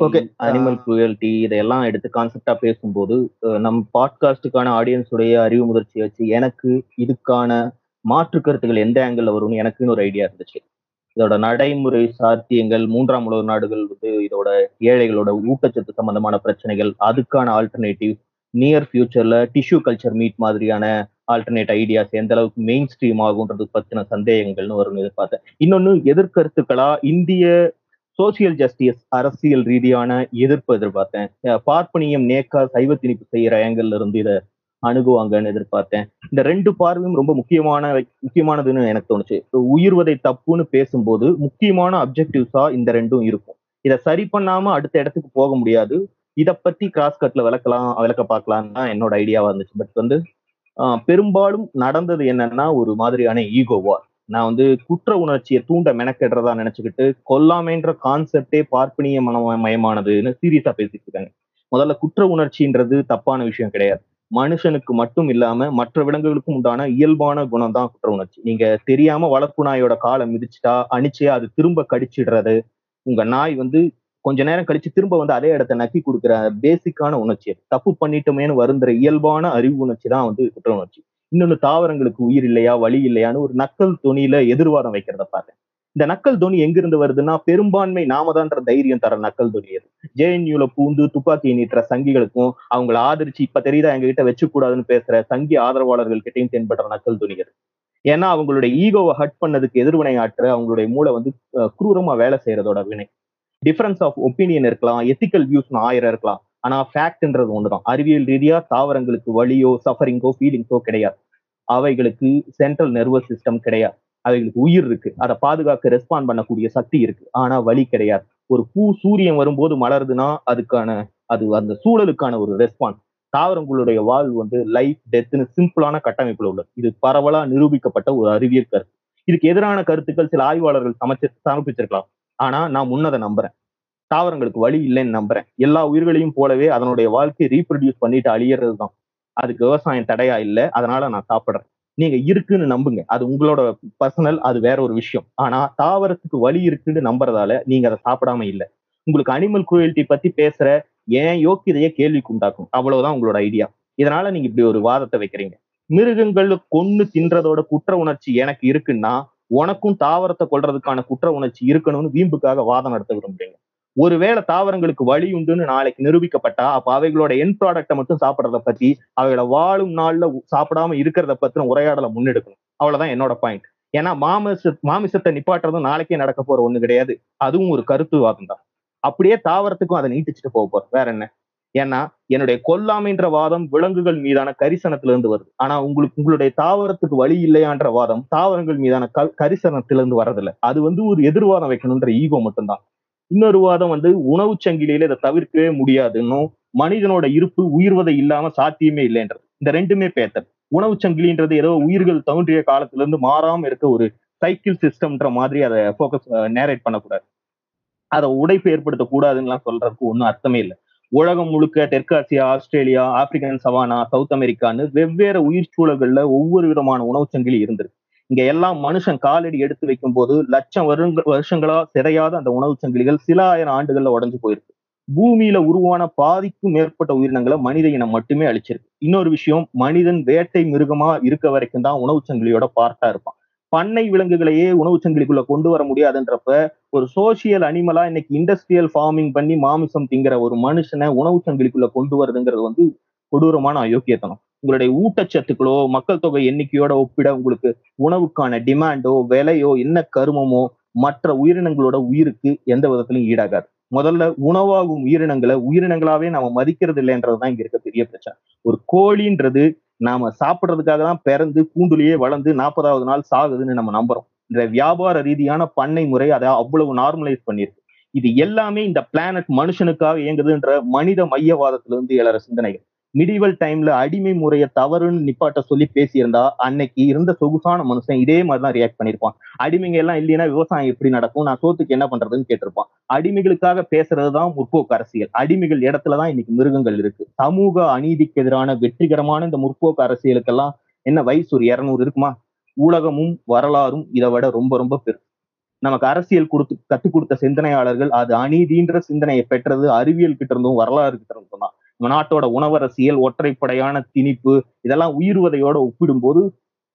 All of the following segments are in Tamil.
ஓகே அனிமல் குரூயல்டி இதையெல்லாம் எடுத்து கான்செப்டா பேசும்போது நம் பாட்காஸ்டுக்கான ஆடியன்ஸுடைய அறிவு முதிர்ச்சி வச்சு எனக்கு இதுக்கான மாற்று கருத்துக்கள் எந்த ஆங்கிள் வரும்னு எனக்குன்னு ஒரு ஐடியா இருந்துச்சு. இதோட நடைமுறை சாத்தியங்கள் மூன்றாம் உலக நாடுகள் வந்து இதோட ஏழைகளோட ஊட்டச்சத்து சம்பந்தமான பிரச்சனைகள் அதுக்கான ஆல்டர்னேட்டிவ் நியர் ஃபியூச்சர்ல டிஷ்யூ கல்ச்சர் மீட் மாதிரியான ஆல்டர்னேட் ஐடியாஸ் எந்த அளவுக்கு மெயின் ஸ்ட்ரீம் ஆகுன்றது பத்தின சந்தேகங்கள்னு வரும்னு எதிர்பார்த்தேன். இன்னொன்னு எதிர்கருத்துக்களா இந்திய சோசியல் ஜஸ்டிஸ் அரசியல் ரீதியான எதிர்ப்பு எதிர்பார்த்தேன். பார்ப்பனியம் நேக்கா சைவ திணிப்பு செய்யற ஆங்கிள் இருந்து இதை அணுகுவாங்கன்னு எதிர்பார்த்தேன். இந்த ரெண்டு பார்வையும் ரொம்ப முக்கியமான முக்கியமானதுன்னு எனக்கு தோணுச்சு. உயிர்வதை தப்புன்னு பேசும்போது முக்கியமான அப்ஜெக்டிவ்ஸா இந்த ரெண்டும் இருக்கும். இதை சரி பண்ணாம அடுத்த இடத்துக்கு போக முடியாது. இதை பத்தி கிராஸ் கட்ல விளக்கலாம் விளக்க பார்க்கலாம் தான் என்னோட ஐடியாவா இருந்துச்சு. பட் வந்து பெரும்பாலும் நடந்தது என்னன்னா ஒரு மாதிரியான ஈகோ வார் நான் வந்து குற்ற உணர்ச்சியை தூண்ட மெனக்கெடுறதா நினைச்சுக்கிட்டு கொல்லாமைன்ற கான்செப்டே பார்ப்பனிய மன மயமானதுன்னு சீரியஸா பேசிட்டு இருக்காங்க. முதல்ல குற்ற உணர்ச்சின்றது தப்பான விஷயம் கிடையாது. மனுஷனுக்கு மட்டும் இல்லாம மற்ற விலங்குகளுக்கும் உண்டான இயல்பான குணம் தான் குற்ற உணர்ச்சி. நீங்க தெரியாம வளர்ப்பு நாயோட காலை மிதிச்சிட்டா அணிச்சே அது திரும்ப கடிச்சிடுறது உங்க நாய் வந்து கொஞ்ச நேரம் கழிச்சு திரும்ப வந்து அதே இடத்த நக்கி கொடுக்குற பேசிக்கான உணர்ச்சி தப்பு பண்ணிட்டோமேனு வருந்துற இயல்பான அறிவு உணர்ச்சி தான் வந்து குற்ற உணர்ச்சி. இன்னொன்னு தாவரங்களுக்கு உயிர் இல்லையா வழி இல்லையான்னு ஒரு நக்கல் துணியில எதிர்வாதம் வைக்கிறத பார்த்தேன் இந்த நக்கல் துணி எங்கிருந்து வருதுன்னா பெரும்பான்மை நாம தான்ற தைரியம் தர நக்கல் துணி அது. ஜேஎன்யூல பூந்து துப்பாக்கி நீட்டுற சங்கிகளுக்கும் அவங்கள ஆதரிச்சு இப்ப தெரியுதா எங்ககிட்ட வச்சு கூடாதுன்னு பேசுற சங்கி ஆதரவாளர்கள் கிட்டையும் தென்படுற நக்கல் துணி அது. ஏன்னா அவங்களுடைய ஈகோவை ஹட் பண்ணதுக்கு எதிர்வினை ஆற்ற அவங்களுடைய மூளை வந்து குரூரமா வேலை செய்யறதோட வினை. டிஃபரன்ஸ் ஆஃப் ஒப்பீனியன் இருக்கலாம் எத்திக்கல் வியூஸ் ஆயிரம் இருக்கலாம். ஆனா ஃபேக்ட்ன்றது ஒண்ணுதான். அறிவியல் ரீதியா தாவரங்களுக்கு வலியோ சஃபரிங்கோ ஃபீலிங்ஸோ கிடையாது. அவைகளுக்கு சென்ட்ரல் நர்வஸ் சிஸ்டம் கிடையாது. அவைகளுக்கு உயிர் இருக்கு. அதை பாதுகாக்க ரெஸ்பாண்ட் பண்ணக்கூடிய சக்தி இருக்கு. ஆனா வலி கிடையாது. ஒரு பூ சூரியன் வரும்போது மலருதுன்னா அதுக்கான அது அந்த சூழலுக்கான ஒரு ரெஸ்பான்ஸ் தாவரங்களுடைய வாழ்வு வந்து லைஃப் டெத்னு சிம்பிளான கட்டமைப்புல உள்ளது. இது பரவலா நிரூபிக்கப்பட்ட ஒரு அறிவியல் கருத்து. இதுக்கு எதிரான கருத்துக்கள் சில ஆய்வாளர்கள் சமைச்சு சமர்ப்பிச்சிருக்கலாம். ஆனா நான் முன்னதை நம்புறேன். தாவரங்களுக்கு வழி இல்லைன்னு நம்புறேன். எல்லா உயிர்களையும் போலவே அதனுடைய வாழ்க்கையை ரீப்ரொடியூஸ் பண்ணிட்டு அழியறது தான் அதுக்கு விவசாயம் தடையா இல்லை அதனால நான் சாப்பிடுறேன். நீங்க இருக்குன்னு நம்புங்க. அது உங்களோட பர்சனல் அது வேற ஒரு விஷயம். ஆனா தாவரத்துக்கு வழி இருக்குன்னு நம்புறதால நீங்க அதை சாப்பிடாம இல்லை. உங்களுக்கு அனிமல் குயல்ட்டி பத்தி பேசுற ஏன் யோக்கியதையே கேள்விக்கு உண்டாக்கும். அவ்வளவுதான் உங்களோட ஐடியா இதனால நீங்க இப்படி ஒரு வாதத்தை வைக்கிறீங்க. மிருகங்கள் கொன்னு தின்றதோட குற்ற உணர்ச்சி எனக்கு இருக்குன்னா உனக்கும் தாவரத்தை கொள்றதுக்கான குற்ற உணர்ச்சி இருக்கணும்னு வீம்புக்காக வாதம் நடத்த விரும்புறீங்க. ஒருவேளை தாவரங்களுக்கு வழி உண்டுன்னு நாளைக்கு நிரூபிக்கப்பட்டா அப்ப அவைகளோட என் ப்ராடக்ட்டை மட்டும் சாப்பிடுறத பத்தி அவைகளை வாழும் நாள்ல சாப்பிடாம இருக்கிறத பத்தின உரையாடலை முன்னெடுக்கணும். அவ்வளவுதான் என்னோட பாயிண்ட் ஏன்னா மாமிச மாமிசத்தை நிப்பாட்டுறதும் நாளைக்கே நடக்க போற ஒண்ணு கிடையாது. அதுவும் ஒரு கருத்துவாதம் தான். அப்படியே தாவரத்துக்கும் அதை நீட்டிச்சுட்டு போக போறோம். வேற என்ன? ஏன்னா என்னுடைய கொல்லாமைன்ற வாதம் விலங்குகள் மீதான கரிசனத்துல இருந்து வருது. ஆனா உங்களுக்கு உங்களுடைய தாவரத்துக்கு வழி இல்லையான்ற வாதம் தாவரங்கள் மீதான க கரிசனத்திலிருந்து வர்றதில்ல. அது வந்து ஒரு எதிர்வாதம் வைக்கணுன்ற ஈகோ மட்டும்தான். இன்னொரு வாதம் வந்து உணவு சங்கிலியில இதை தவிர்க்கவே முடியாதுன்னும் மனிதனோட இருப்பு உயிர்வதை இல்லாம சாத்தியமே இல்லைன்றது. இந்த ரெண்டுமே பேத்தல். உணவு சங்கிலின்றது ஏதோ உயிர்கள் தோன்றிய காலத்துல இருந்து மாறாம இருக்க ஒரு சைக்கிள் சிஸ்டம்ன்ற மாதிரி அதை ஃபோக்கஸ் நேரேட் பண்ணக்கூடாது. அதை உடைப்பு ஏற்படுத்தக்கூடாதுன்னுலாம் சொல்றதுக்கு ஒன்றும் அர்த்தமே இல்லை. உலகம் முழுக்க தெற்காசியா ஆஸ்திரேலியா ஆப்பிரிக்கன் சவானா சவுத் அமெரிக்கான்னு வெவ்வேறு உயிர் சூழல்கள்ல ஒவ்வொரு விதமான உணவுச் சங்கிலி இருந்திருக்கு. இங்க எல்லாம் மனுஷன் காலடி எடுத்து வைக்கும் போது லட்சம் வருங்க வருஷங்களா சிதையாத அந்த உணவுச் சங்கிலிகள் சில ஆயிரம் ஆண்டுகள்ல உடஞ்சு போயிருக்கு. பூமியில உருவான பாதிக்கும் மேற்பட்ட உயிரினங்களை மனித இனம் மட்டுமே அழிச்சிருக்கு. இன்னொரு விஷயம் மனிதன் வேட்டை மிருகமா இருக்க வரைக்கும் தான் உணவுச் சங்கிலியோட பார்ட்டா இருப்பான். பண்ணை விலங்குகளையே உணவுச் சங்கிலிக்குள்ள கொண்டு வர முடியாதுன்றப்ப ஒரு சோசியல் அனிமலா இன்னைக்கு இண்டஸ்ட்ரியல் ஃபார்மிங் பண்ணி மாமிசம் திங்கிற ஒரு மனுஷனை உணவுச் சங்கிலிக்குள்ள கொண்டு வருதுங்கிறது வந்து கொடூரமான அயோக்கியத்தனம். உங்களுடைய ஊட்டச்சத்துக்களோ மக்கள் தொகை எண்ணிக்கையோட ஒப்பிட உங்களுக்கு உணவுக்கான டிமாண்டோ விலையோ என்ன கருமமோ மற்ற உயிரினங்களோட உயிருக்கு எந்த விதத்திலும் ஈடாகாது. முதல்ல உணவாகும் உயிரினங்களை உயிரினங்களாவே நாம மதிக்கிறது இல்லைன்றதுதான் இங்க இருக்க பெரிய பிரச்சனை. ஒரு கோழின்றது நாம சாப்பிடுறதுக்காக தான் பிறந்து கூண்டுலயே வளர்ந்து நாற்பதாவது நாள் சாகுதுன்னு நம்ம நம்புறோம். இந்த வியாபார ரீதியான பண்ணை முறை அதை அவ்வளவு நார்மலைஸ் பண்ணிருக்கு. இது எல்லாமே இந்த பிளானட் மனுஷனுக்காக இயங்குதுன்ற மனித மையவாதத்துல இருந்து எழற சிந்தனைகள். மிடிவல் டைம்ல அடிமை முறையை தவறுன்னு நிப்பாட்ட சொல்லி பேசியிருந்தா அன்னைக்கு இருந்த சொகுசான மனுஷன் இதே மாதிரிதான் ரியாக்ட் பண்ணிருப்பான் அடிமைங்க எல்லாம் இல்லைன்னா விவசாயம் எப்படி நடக்கும்? நான் சோத்துக்கு என்ன பண்றதுன்னு கேட்டிருப்பான். அடிமைகளுக்காக பேசுறதுதான் முற்போக்கு அரசியல். அடிமைகள் இடத்துலதான் இன்னைக்கு மிருகங்கள் இருக்கு. சமூக அநீதிக்கு எதிரான வெற்றிகரமான இந்த முற்போக்கு அரசியலுக்கெல்லாம் என்ன வயசு ஒரு இருநூறு இருக்குமா? ஊடகமும் வரலாறும் இதை விட ரொம்ப ரொம்ப பெரு நமக்கு அரசியல் கொடுத்து கத்துக் கொடுத்த சிந்தனையாளர்கள் அது அநீதின்ற சிந்தனையை பெற்றது அறிவியல் கிட்ட இருந்தும் வரலாறு கிட்ட இருந்தும் தான் நாட்டோட உணவரசியல் ஒற்றைப்படையான திணிப்பு இதெல்லாம் உயிர்வதையோட ஒப்பிடும்போது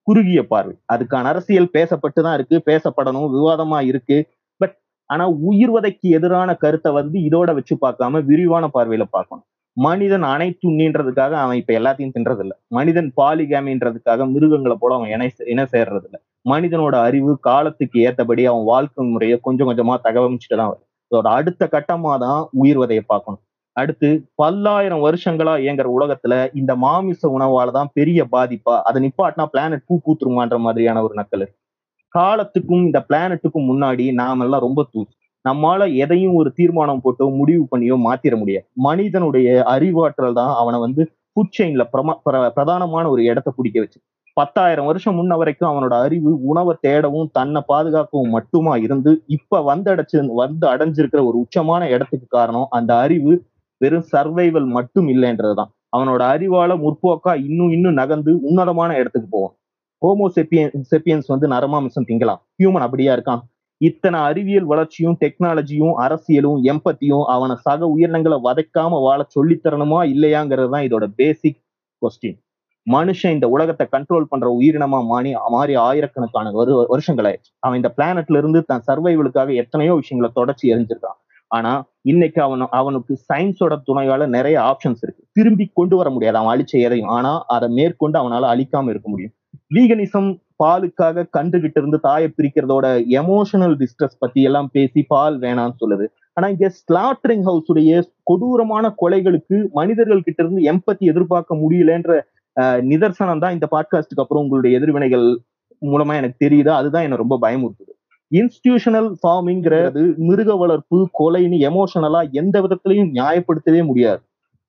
குறுகிய பார்வை. அதுக்கான அரசியல் பேசப்பட்டு தான் இருக்கு பேசப்படணும் விவாதமா இருக்கு. பட் ஆனா உயிர்வதைக்கு எதிரான கருத்தை வந்து இதோட வச்சு பார்க்காம விரிவான பார்வையில பார்க்கணும். மனிதன் அனைத்துண்ணின்றதுக்காக அவன் இப்ப எல்லாத்தையும் தின்றது இல்ல மனிதன் பாலிகாமின்றதுக்காக மிருகங்களை போல அவன் இணை இணை சேர்றது இல்ல மனிதனோட அறிவு காலத்துக்கு ஏத்தபடி அவன் வாழ்க்கை முறையை கொஞ்சம் கொஞ்சமா தகவமிச்சுட்டு தான் வரும். அதோட அடுத்த கட்டமா தான் உயிர்வதையை பார்க்கணும். அடுத்து பல்லாயிரம் வருஷங்களா இயங்குற உலகத்துல இந்த மாமிச உணவால தான் பெரிய பாதிப்பா. அதை நிப்பாட்டினா பிளானட் பூ பூத்துருமான்ற மாதிரியான ஒரு நக்கல் காலத்துக்கும் இந்த பிளானட்டுக்கும் முன்னாடி நாமெல்லாம் ரொம்ப தூசு நம்மால எதையும் ஒரு தீர்மானம் போட்டோ முடிவு பண்ணியோ மாத்திர முடியாது. மனிதனுடைய அறிவாற்றல் தான் அவனை வந்து ஃபுட் செயின்ல பிரமா பிர- பிரதானமான ஒரு இடத்த பிடிக்க வச்சு. பத்தாயிரம் வருஷம் முன்ன வரைக்கும் அவனோட அறிவு உணவை தேடவும் தன்னை பாதுகாக்கவும் மட்டுமா இருந்து இப்ப வந்தடைச்சு வந்து அடைஞ்சிருக்கிற ஒரு உச்சமான இடத்துக்கு காரணம் அந்த அறிவு வெறும் சர்வைவல் மட்டும் இல்லைன்றதுதான். அவனோட அறிவால முற்போக்கா இன்னும் இன்னும் நகர்ந்து உன்னதமான இடத்துக்கு போவான். ஹோமோ செப்பியன் செப்பியன்ஸ் வந்து நரமாமிசம் திங்கலாம். ஹியூமன் அப்படியா இருக்கான். இத்தனை அறிவியல் வளர்ச்சியும் டெக்னாலஜியும் அரசியலும் எம்பத்தியும் அவனை சக உயிரினங்களை வதைக்காம வாழ சொல்லித் தரணுமா இல்லையாங்கிறது தான் இதோட பேசிக் கொஸ்டின் மனுஷன் இந்த உலகத்தை கண்ட்ரோல் பண்ற உயிரினமா மாறி மாறி ஆயிரக்கணக்கான வரு வருஷங்கள் ஆயிடுச்சு அவன் இந்த பிளானட்ல இருந்து தன் சர்வைவலுக்காக எத்தனையோ விஷயங்களை தொடர்ச்சி எரிஞ்சிருக்கான். ஆனா இன்னைக்கு அவன் அவனுக்கு சயின்ஸோட துணையால நிறைய ஆப்ஷன்ஸ் இருக்கு. திரும்பி கொண்டு வர முடியாது. அவன் அழிச்ச எதையும். ஆனா அதை மேற்கொண்டு அவனால அழிக்காம இருக்க முடியும். வீகனிசம் பாலுக்காக கண்டுகிட்டு இருந்து தாயை பிரிக்கிறதோட எமோஷனல் டிஸ்ட்ரெஸ் பத்தி எல்லாம் பேசி பால் வேணாம்னு சொல்லுது. ஆனா இங்க ஸ்லாட்ரிங் ஹவுஸ் உடைய கொடூரமான கொலைகளுக்கு மனிதர்கள் கிட்ட இருந்து எம்பத்தி எதிர்பார்க்க முடியலன்ற நிதர்சனம் தான் இந்த பாட்காஸ்டுக்கு அப்புறம் உங்களுடைய எதிர்வினைகள் மூலமா எனக்கு தெரியுது. அதுதான் என்ன ரொம்ப பயமுறுத்துது. இன்ஸ்டிடியூஷனல் ஃபார்மிங்கிறது மிருக வளர்ப்பு கொலைன்னு எமோஷனலா எந்த விதத்திலையும் நியாயப்படுத்தவே முடியாது.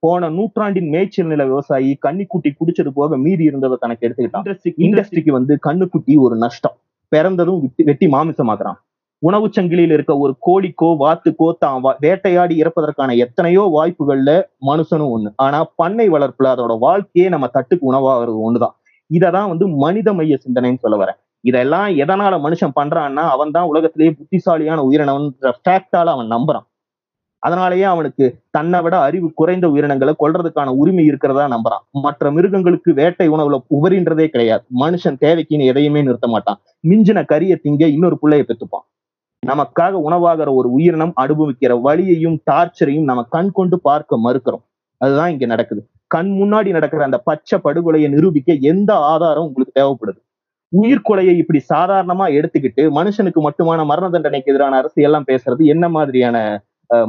போன நூற்றாண்டின் மேய்ச்சல் நில விவசாயி கன்னிக்குட்டி குடிச்சது போக மீதி இருந்ததை கணக்கு எடுத்துக்கிட்டான். இண்டஸ்ட்ரிக்கு வந்து கண்ணுக்குட்டி ஒரு நஷ்டம். பிறந்ததும் வெட்டி மாமிசமாக்குறான். உணவுச் சங்கிலியில் இருக்க ஒரு கோழிக்கோ வாத்துக்கோ தான் வேட்டையாடி இறப்பதற்கான எத்தனையோ வாய்ப்புகள்ல மனுஷனும் ஒண்ணு. ஆனா பண்ணை வளர்ப்புல அதோட வாழ்க்கையே நம்ம தட்டுக்கு உணவாகிறது ஒண்ணுதான். இததான் வந்து மனித மைய சிந்தனைன்னு சொல்ல வரேன். இதெல்லாம் எதனால மனுஷன் பண்றான்னா அவன் தான் உலகத்திலேயே புத்திசாலியான உயிரினம்ன்ற ஃபேக்டால அவன் நம்புறான். அதனாலேயே அவனுக்கு தன்னை விட அறிவு குறைந்த உயிரினங்களை கொல்றதுக்கான உரிமை இருக்கிறதா நம்புறான். மற்ற மிருகங்களுக்கு வேட்டை உணவுல உபரின்றதே கிடையாது. மனுஷன் தேவைக்குன்னு எதையுமே நிறுத்த மாட்டான். மிஞ்சின கரிய திங்க இன்னொரு பிள்ளைய பெத்துப்பான். நமக்காக உணவாகிற ஒரு உயிரினம் அனுபவிக்கிற வழியையும் டார்ச்சரையும் நம்ம கண் கொண்டு பார்க்க மறுக்கிறோம். அதுதான் இங்க நடக்குது. கண் முன்னாடி நடக்கிற அந்த பச்சை படுகொலையை நிரூபிக்க எந்த ஆதாரம் உங்களுக்கு தேவைப்படுது. உயிர்கொலையை இப்படி சாதாரணமா எடுத்துக்கிட்டு மனுஷனுக்கு மட்டுமான மரண தண்டனைக்கு எதிரான அரசு எல்லாம் பேசுறது என்ன மாதிரியான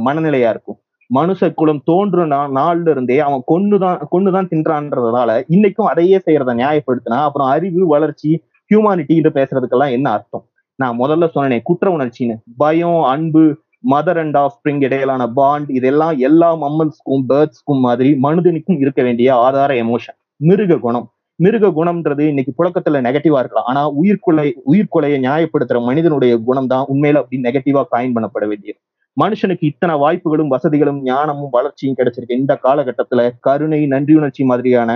மனநிலையா இருக்கும்? மனுஷ குலம் தோன்ற நாள்ல இருந்தே அவன் கொண்டுதான் கொன்னுதான் தின்றான்றதுனால இன்னைக்கும் அதையே செய்யறத நியாயப்படுத்தினா அப்புறம் அறிவு வளர்ச்சி ஹியூமானிட்டின்னு பேசுறதுக்கெல்லாம் என்ன அர்த்தம்? நான் முதல்ல சொன்னேனே குற்ற உணர்ச்சின்னு. பயம் அன்பு மதர் அண்ட் ஆஃப் ஸ்பிரிங் இடையிலான பாண்ட் இதெல்லாம் எல்லா மம்மல்ஸ்க்கும் பேர்ட்ஸ்க்கும் மாதிரி மனிதனுக்கும் இருக்க வேண்டிய ஆதார எமோஷன் மிருக குணம். மிருக குணம்ன்றது இன்னைக்கு புழக்கத்துல நெகட்டிவா இருக்கலாம். ஆனா உயிர்கொலை உயிர்கொலையை நியாயப்படுத்துற மனிதனுடைய குணம் தான் உண்மையில அப்படி நெகட்டிவா காயின் பண்ணப்பட வேண்டியது. மனுஷனுக்கு இத்தனை வாய்ப்புகளும் வசதிகளும் ஞானமும் வளர்ச்சியும் கிடைச்சிருக்கு. இந்த காலகட்டத்துல கருணை நன்றியுணர்ச்சி மாதிரியான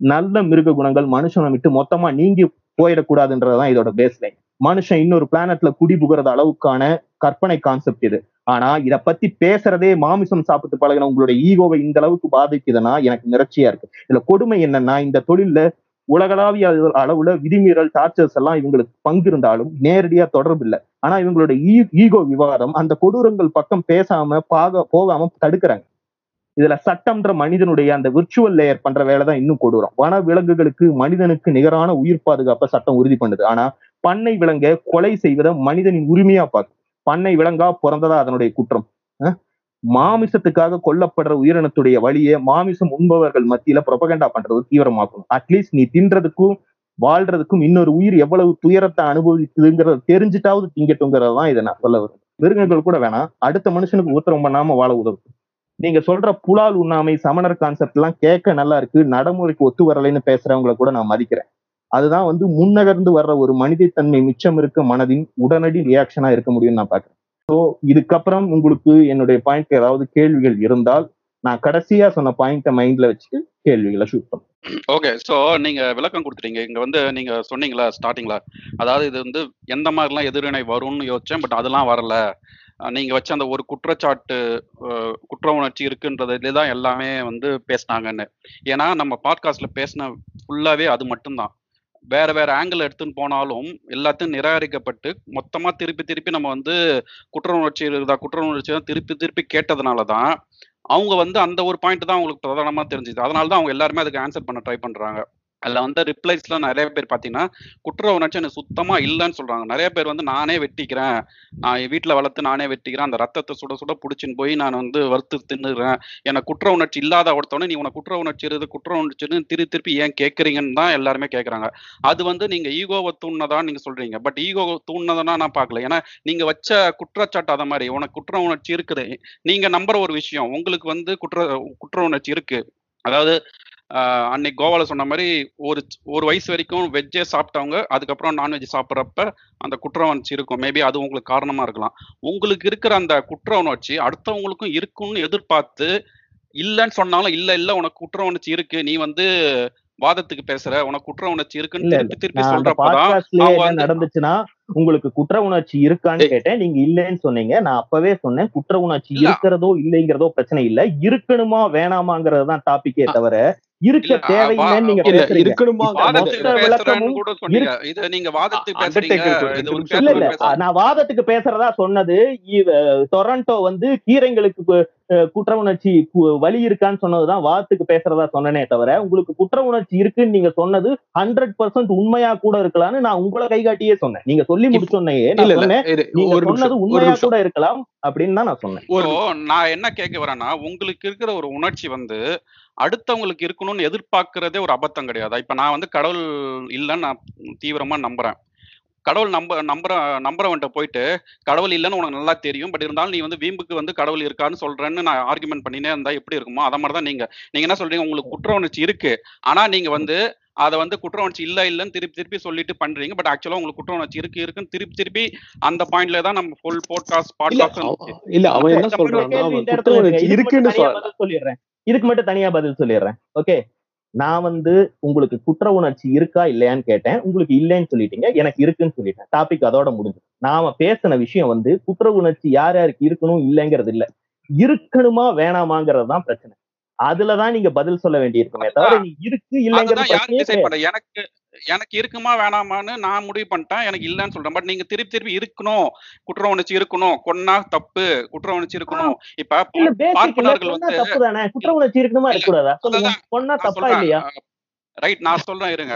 நல்ல மிருக குணங்கள் மனுஷனை விட்டு மொத்தமா நீங்கி போயிடக்கூடாதுன்றதுதான் இதோட பேஸ்லைன் மனுஷன் இன்னொரு பிளானட்ல குடிபுகிறது அளவுக்கான கற்பனை கான்செப்ட் இது. ஆனா இத பத்தி பேசுறதே மாமிசம் சாப்பிட்டு பழகின உங்களுடைய ஈகோவை இந்த அளவுக்கு பாதிக்குதுன்னா எனக்கு நிறைச்சியா இருக்கு. இதுல கொடுமை என்னன்னா இந்த தொழில்ல உலகளாவிய அளவுல விதிமீறல் டார்ச்சர்ஸ் எல்லாம் இவங்களுக்கு பங்கு இருந்தாலும் நேரடியா தொடர்பு இல்லை ஆனா இவங்களோட ஈகோ விவாதம் அந்த கொடூரங்கள் பக்கம் பேசாம பாக போகாம தடுக்கிறாங்க. இதுல சட்டம்ன்ற மனிதனுடைய அந்த விர்ச்சுவல் லேயர் பண்ற வேலை தான் இன்னும் கொடூரம். வன விலங்குகளுக்கு மனிதனுக்கு நிகரான உயிர் பாதுகாப்பை சட்டம் உறுதி பண்ணுது. ஆனா பண்ணை விலங்க கொலை செய்வதை மனிதனின் உரிமையா பார்க்கும் பண்ணை விலங்கா பிறந்ததா அதனுடைய குற்றம்? மாமிசத்துக்காக கொல்லப்படுற உயிரினத்துடைய வழியை மாமிசம் உண்பவர்கள் மத்தியில புரபகண்டா பண்றது தீவிரமாக்கணும். அட்லீஸ்ட் நீ தின்றதுக்கும் வாழ்றதுக்கும் இன்னொரு உயிர் எவ்வளவு துயரத்தை அனுபவிக்குதுங்கிறத தெரிஞ்சுட்டாவது திங்கட்டுங்கிறது தான் இதை நான் சொல்ல வரேன். மிருகங்கள் கூட வேணாம். அடுத்த மனுஷனுக்கு உத்தரவு பண்ணாம வாழ உதவும். நீங்க சொல்ற புலால் உண்ணாமை சமணர் கான்செப்ட் எல்லாம் கேட்க நல்லா இருக்கு. நடைமுறைக்கு ஒத்து வரலைன்னு பேசுறவங்களை கூட நான் மதிக்கிறேன். அதுதான் வந்து முன்னகர்ந்து வர்ற ஒரு மனிதத்தன்மை மிச்சம் இருக்க மனதின் உடனடி ரியாக்ஷனா இருக்க முடியும்னு நான் பாக்குறேன் ஸோ இதுக்கப்புறம் உங்களுக்கு என்னுடைய பாயிண்ட் ஏதாவது கேள்விகள் இருந்தால் நான் கடைசியா சொன்ன பாயிண்ட்டை மைண்ட்ல வச்சுட்டு கேள்விகளை ஷூட் பண்ணுவேன் ஓகே. ஸோ நீங்க விளக்கம் கொடுத்துட்டீங்க இங்க வந்து நீங்க சொன்னீங்களா ஸ்டார்ட்டிங்ல. அதாவது இது வந்து எந்த மாதிரிலாம் எதிர்வினை வரும்னு யோசிச்சேன். பட் அதெல்லாம் வரல. நீங்க வச்ச அந்த ஒரு குற்றச்சாட்டு குற்ற உணர்ச்சி இருக்குன்றதுல தான் எல்லாமே வந்து பேசுனாங்கன்னு. ஏன்னா நம்ம பாட்காஸ்ட்ல பேசின ஃபுல்லாவே அது மட்டும்தான் வேற வேற ஆங்கிள் எடுத்துன்னு போனாலும், எல்லாத்தையும் நிராகரிக்கப்பட்டு, மொத்தமா திருப்பி திருப்பி நம்ம வந்து குற்ற உணர்ச்சி இருக்குதா? குற்ற உணர்ச்சி தான் திருப்பி திருப்பி கேட்டதுனால தான், அவங்க வந்து அந்த ஒரு பாயிண்ட் தான் அவங்களுக்கு பிரதானமா தெரிஞ்சுது. அதனால தான் அவங்க எல்லாருமே அதுக்கு ஆன்சர் பண்ண ட்ரை பண்றாங்க. அதில் வந்த ரிப்ளைஸ்லாம் நிறைய பேர் பார்த்தீங்கன்னா, குற்ற உணர்ச்சி எனக்கு சுத்தமாக இல்லைன்னு சொல்கிறாங்க நிறைய பேர் வந்து நானே வெட்டிக்கிறேன். நான் என் வளர்த்து நானே வெட்டிக்கிறேன். அந்த ரத்தத்தை சுட சுட பிடிச்சின்னு போய் நான் வந்து வறுத்து தின்னுறேன். எனக்கு குற்ற உணர்ச்சி இல்லாத ஒருத்தவனே நீ உனக்கு குற்ற உணர்ச்சி இருது குற்ற உணர்ச்சின்னு திரு திருப்பி ஏன் கேட்குறீங்கன்னு தான் எல்லாருமே கேட்குறாங்க அது வந்து நீங்கள் ஈகோவை தூண்டுனதான்னு நீங்கள் சொல்கிறீங்க பட் ஈகோ தூண்டுனதுன்னா நான் பார்க்கல. ஏன்னா நீங்கள் வச்ச குற்றச்சாட்டு அதை மாதிரி உனக்கு குற்ற உணர்ச்சி இருக்குது. நீங்கள் நம்புற ஒரு விஷயம். உங்களுக்கு வந்து குற்ற குற்ற உணர்ச்சி இருக்குது அதாவது அன்னைக்கு கோவால சொன்ன மாரி ஒரு ஒரு வயசு வரைக்கும் வெஜ்ஜே சாப்பிட்டவங்க, அதுக்கப்புறம் நான்வெஜ் சாப்பிடுறப்ப அந்த குற்ற உணர்ச்சி இருக்கும். மேபி அது உங்களுக்கு காரணமா இருக்கலாம். உங்களுக்கு இருக்கிற அந்த குற்ற உணர்ச்சி அடுத்தவங்களுக்கும் இருக்கும்னு எதிர்பார்த்து, இல்லன்னு சொன்னாலும், இல்ல இல்ல உனக்கு குற்ற உணர்ச்சி இருக்கு. நீ வந்து வாதத்துக்கு பேசுற. உனக்கு குற்ற உணர்ச்சி இருக்குன்னு திருப்பி. திருப்பி நான் அந்த சொல்றப்ப தான் பாட்காஸ்ட்லயே அவங்க என்ன வந்து நடந்துச்சுன்னா, உங்களுக்கு குற்ற உணர்ச்சி இருக்கான்னு. கேட்டேன். நீங்க இல்லன்னு சொன்னீங்க. நான் அப்பவே சொன்னேன், குற்ற உணர்ச்சி. இருக்கிறதோ, இல்லைங்கிறதோ பிரச்சனை இல்ல. இருக்கணுமா, வேணாமாங்கிறது தான் டாபிக்கே. தவிர, இருக்க தேவையில்லைன்னு நீங்க பேசுறீங்க. இருக்கணுமாங்கிற இப்ப வாதத்துக்கு மொத்த மொத விளக்கமும் பேசுறேன்னு கூட சொன்னீங்க. இருக் இத நீங்க அ வாதத்துக்கு பேசுறீங்க. அண்டர்டேக்கருக்கு ஒரு இது 2 ஒரு நிமிஷம் இல்ல, இல்ல. நான் வாதத்துக்கு பேசுறதா சொன்னது, டொரண்டோ வந்து கீரைங்களுக்கு குற்ற உணர்ச்சி வலி இருக்கான்னு சொன்னது தான் வாதத்துக்கு பேசுறதா சொன்னனே தவிர, உங்களுக்கு குற்ற உணர்ச்சி இருக்குன்னு நீங்க சொன்னது 100% உண்மையா கூட இருக்கலாம்னு நான் உங்கள கைகாட்டியே சொன்னேன். நீங்க சொல்லி இரு நீங்க ஒரு சொன்னது உண்மையா. கூட இருக்கலாம் அப்படின்னு தான் நான் சொன்னேன். நான் என்ன கேட்க வரேன்னா, உங்களுக்கு இருக்கிற ஒரு உணர்ச்சி வந்து, அடுத்தவங்களுக்கு இருக்கணும்னு எதிர்பார்க்கறதே ஒரு அபத்தம் கிடையாது இப்போ நான் வந்து கடவுள் இல்லைன்னு நான் தீவிரமாக நம்புறேன். கடவுள் நம்ப நம்புற நம்புறவன்ட்ட போயிட்டு, கடவுள் இல்லைன்னு உனக்கு நல்லா தெரியும். பட் இருந்தாலும் நீ வந்து வீம்புக்கு வந்து கடவுள் இருக்கான்னு சொல்றேன்னு நான் ஆர்குமெண்ட் பண்ணினே இருந்தா எப்படி இருக்குமோ, அதை மாதிரி தான் நீங்க. நீங்க என்ன சொல்றீங்க, உங்களுக்கு குற்ற உணர்ச்சி இருக்கு. ஆனா நீங்க வந்து அத வந்து குற்ற உணர்ச்சி இல்ல இல்லன்னு திருப்பி திருப்பி சொல்லிட்டு பண்றீங்க. பட் ஆக்சுவலா உங்களுக்கு குற்ற உணர்ச்சி இருக்கு இருக்குன்னு திருப்பி திருப்பி அந்த பாயிண்ட்ல தான் நம்ம ஃபுல் போட்காஸ்ட் பாட்காஸ்ட். இல்ல அவன் என்ன மட்டும் இருக்குன்னு சொல்லிடுறேன். இதுக்கு மட்டும் தனியா பதில் சொல்லிடுறேன். ஓகே. நான் வந்து உங்களுக்கு குற்ற உணர்ச்சி இருக்கா, இல்லையான்னு கேட்டேன். உங்களுக்கு இல்லைன்னு சொல்லிட்டீங்க. எனக்கு இருக்குன்னு சொல்லிட்டேன். டாபிக் அதோட முடிஞ்சுது. நாம பேசின விஷயம் வந்து குற்ற உணர்ச்சி யார் யாருக்கு இருக்கணும், இல்லைங்கிறது இல்ல. இருக்கணுமா, வேணாமாங்கிறது தான் பிரச்சனை. அதுல தான் நீங்க பதில் சொல்ல வேண்டியிருக்குமே தவிர. நீ இருக்கு, இல்லைங்கிறது. எனக்கு எனக்கு இருக்குமா வேணாமான்னு நான் முடிவு பண்ணிட்டேன். எனக்கு இல்லன்னு சொல்றேன். பட் நீங்க திருப்பி திருப்பி இருக்கணும். குற்ற உணர்ச்சி இருக்கணும். கொன்னா தப்பு. குற்ற உணர்ச்சி. இருக்கணும். இப்ப. பார்ப்பனர்கள் வந்து தப்பு தானே. குற்ற உணர்ச்சி இருக்கணுமா. இருக்கக்கூடாதா? நான் தப்பா. இல்லையா? ரைட் நான் சொல்றேன் இருங்க.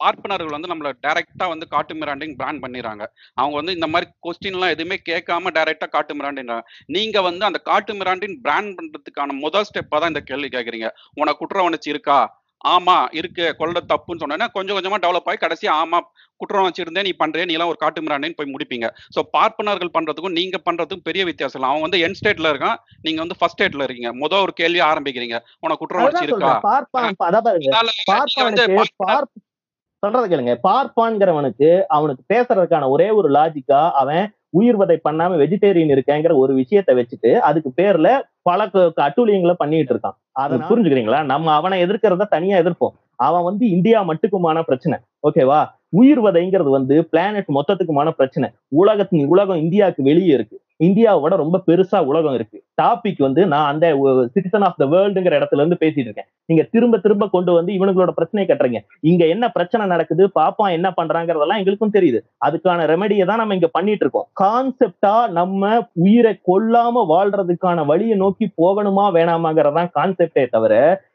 பார்ப்பனர்கள் வந்து நம்மள டைரக்டா வந்து காட்டு மிராண்டிங் பேன் பண்ணிடுறாங்க அவங்க வந்து இந்த மாதிரி கொஸ்டின்லாம் எதுவுமே கேட்காம டைரக்டா காட்டு மிராண்டின்றாங்க. நீங்க வந்து அந்த காட்டு மிராண்டின் பேன் பண்றதுக்கான முதல் ஸ்டெப்பா தான் இந்த கேள்வி கேட்குறீங்க உனக்கு குற்ற உணர்ச்சி இருக்கா? ஆமா இருக்கு. கொல்றது தப்புன்னு சொன்னோனே கொஞ்சம் கொஞ்சமா டெவலப் ஆயி கடைசியா ஆமா குற்ற உணர்ச்சி இருந்தே நீ பண்றியா? நீலாம் ஒரு காட்டு மிராண்டின்னு போய் முடிப்பீங்க. ஸோ பார்ப்பனர்கள் பண்றதுக்கும், நீங்க பண்றதுக்கும் பெரிய வித்தியாசம் இல்ல. அவன் வந்து எண்ட் ஸ்டேட்ல இருக்கான். நீங்க வந்து ஃபர்ஸ்ட் ஸ்டேட்ல இருக்கீங்க. மொத ஒரு கேள்விய ஆரம்பிக்கிறீங்க. உனக்கு குற்ற உணர்ச்சி அதுதான் இருக்கா? சொல்றேன். அ பார்ப்பான் அதான் பாருங்க. அதனால நீங்க வந்து பார்ப்பானுக்கு பார்ப்பனர் பார்ப் சொல்றத கேளுங்க. பார்ப்பான்கிறவனுக்கு அவனுக்கு பேசுறதுக்கான ஒரே ஒரு லாஜிக்கா அவன் உயிர் வதை பண்ணாம வெஜிடேரியன் இருக்கேங்கிற ஒரு விஷயத்த வச்சுட்டு, அதுக்கு பேர்ல பல அட்டூழியங்கள பண்ணிட்டு இருக்கான். அத. புரிஞ்சுக்கிறீங்களா? நம்ம அவன எதிர்க்கிறத தனியா எதிர்ப்போம். அவன் வந்து இந்தியா மட்டுக்குமான பிரச்சனை. ஓகேவா? உயிர் வதைங்கிறது வந்து பிளானட் மொத்தத்துக்குமான பிரச்சனை. உலகத்தின் உலகம் இந்தியாவுக்கு வெளிய இருக்கு. இந்தியாவோட ரொம்ப பெருசா உலகம் இருக்கு. டாபிக் வந்து நான் அந்த சிட்டிசன் ஆஃப் த வேர்ல்டுங்கிற இடத்துல இருந்து பேசிட்டு இருக்கேன். நீங்க திரும்ப திரும்ப கொண்டு வந்து இவனுங்களோட பிரச்சனையை கட்டுறீங்க இங்க என்ன பிரச்சனை நடக்குது, பாப்பா என்ன பண்றாங்கிறதெல்லாம் எங்களுக்கும் தெரியுது. அதுக்கான ரெமெடியை தான் நம்ம இங்க பண்ணிட்டு இருக்கோம். கான்செப்டா நம்ம உயிரை கொல்லாம வாழ்றதுக்கான வழியை நோக்கி போகணுமா, வேணாமாங்கிறதான் கான்செப்டே கான்செப்ட்டே தவிர,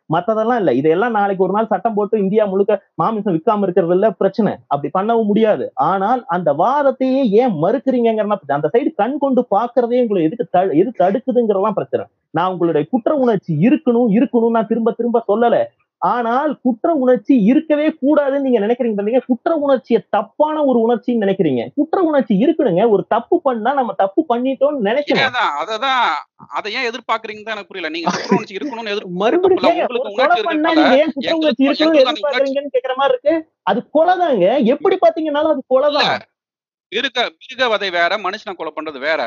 மத்ததெல்லாம் இல்ல. இதெல்லாம் நாளைக்கு ஒரு நாள் சட்டம் போட்டு இந்தியா முழுக்க மாமிசம் விக்காம இருக்கிறது இல்ல பிரச்சனை. அப்படி பண்ணவும் முடியாது. ஆனால் அந்த வாதத்தையே ஏன் மறுக்கிறீங்கிறனா அந்த சைடு கண் கொண்டு பாக்குறதே உங்களை எதுக்கு எது தடுக்குதுங்கிறதான் பிரச்சனை. நான் உங்களுடைய குற்ற உணர்ச்சி இருக்கணும், இருக்கணும் நான் திரும்ப திரும்ப சொல்லல. ஆனால் குற்ற உணர்ச்சி இருக்கவே கூடாதுன்னு நீங்க நினைக்கிறீங்க. குற்ற உணர்ச்சிய தப்பான ஒரு உணர்ச்சின்னு நினைக்கிறீங்க. குற்ற உணர்ச்சி இருக்கணுங்க. ஒரு தப்பு பண்ணா நம்ம தப்பு பண்ணிட்டோம்னு நினைக்கணும். அதேதான். அத ஏன் எதிர்பார்க்கிறீங்கன்னு தான் எனக்கு புரியல. நீங்க குற்ற உணர்ச்சி இருக்கணும்னு எதிர்பார்க்கறீங்கன்னு கேட்கிற மாரி இருக்கு. அது கொலைதாங்க. எப்படி பார்த்தீங்கன்னாலும் அது. கொலைதான். மிருக மிருக வதை வேற, மனுஷன கொலை பண்றது வேற.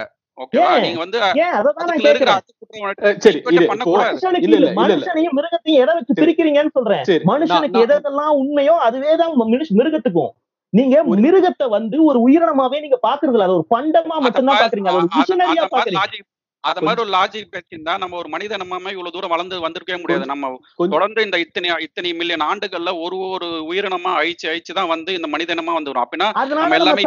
மிருகத்தையும் எதை வச்சு. பிரிக்கிறீங்கன்னு சொல்றேன். மனுஷனுக்கு எதெல்லாம் உண்மையோ அதுவேதான் மிருகத்துக்கும். நீங்க ஒரு- மிருகத்தை வந்து ஒரு உயிரினமாவே நீங்க பாக்குறது இல்ல அது ஒரு பண்டமா மட்டும்தான் பாக்குறீங்க அது ஒரு அ- அந்த- மிஷினரியா அந்த மாதிரி பாக்குறீங்க. ஒரு லாஜிக் பேசியிருந்தா நம்ம ஒரு மனித நம்மமே இவ்வளவு தூரம் வளர்ந்து வந்திருக்கவே முடியாது. நம்ம தொடர்ந்து இந்த இத்தனை இத்தனை மில்லியன் ஆண்டுகள்ல ஒரு ஒரு உயிரினமா அழிச்சு அழிச்சு தான் வந்து இந்த மனித இனமா வந்துரும் அப்படின்னா நம்ம நம்ம எல்லாமே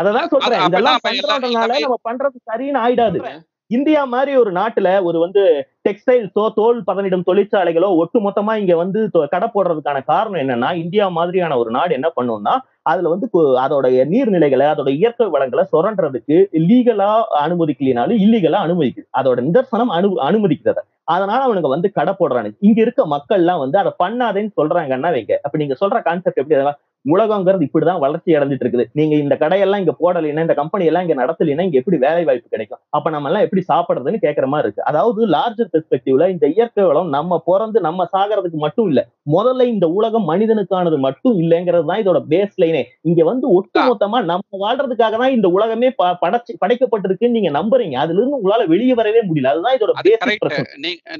அததான் சொல்றேன். இதெல்லாம் பண்றதுனால எல்லாமே- நம்ம பண்றது சரின்னு ஆயிடாது. இந்தியா மாதிரி ஒரு நாட்டுல ஒரு வந்து டெக்ஸ்டைல்ஸோ தோல் பதனிடும் தொழிற்சாலைகளோ ஒட்டு மொத்தமா இங்க வந்து கடை போடுறதுக்கான காரணம் என்னன்னா இந்தியா மாதிரியான ஒரு நாடு என்ன பண்ணும்னா அதுல வந்து அதோட நீர்நிலைகளை அதோட இயற்கை வளங்களை சுரண்டுறதுக்கு லீகலா அனுமதிக்கலினாலும் இல்லீகலா அனுமதிக்குது. அதோட நிதர்சனம் அனு அனுமதிக்கிறது அதனால அவனுங்க வந்து கடை போடுறானுங்க. இங்க இருக்க மக்கள்லாம் வந்து அதை பண்ணாதேன்னு சொல்றாங்கன்னா வைங்க. அப்ப நீங்க சொல்ற கான்செப்ட் எப்படி அதெல்லாம் உலகங்கிறது இப்படிதான் வளர்ச்சி அடைஞ்சிட்டு இருக்குது நீங்க இந்த கடையெல்லாம் இங்க போடலைன்னா இந்த கம்பெனி எல்லாம் இங்க நடத்தலைன்னா இங்க எப்படி வேலை வாய்ப்பு கிடைக்கும்? அப்ப நம்ம எல்லாம் எப்படி சாப்பிடுறதுன்னு கேக்குற மாதிரி இருக்கு. அதாவது லார்ஜர் பெர்ஸ்பெக்டிவ்ல இந்த இயற்கை வளம் நம்ம பிறந்து நம்ம சாகிறதுக்கு மட்டும் இல்ல முதல்ல இந்த உலகம் மனிதனுக்கானது மட்டும் இல்லைங்கிறது தான் இதோட பேஸ் லைனே இங்க வந்து ஒட்டுமொத்தமா நம்ம வாழ்றதுக்காக தான் இந்த உலகமே படைச்சு படைக்கப்பட்டிருக்குன்னு நீங்க நம்புறீங்க. அதுல இருந்து உங்களால வெளியே வரவே முடியல. அதுதான் இதோட பேசிக்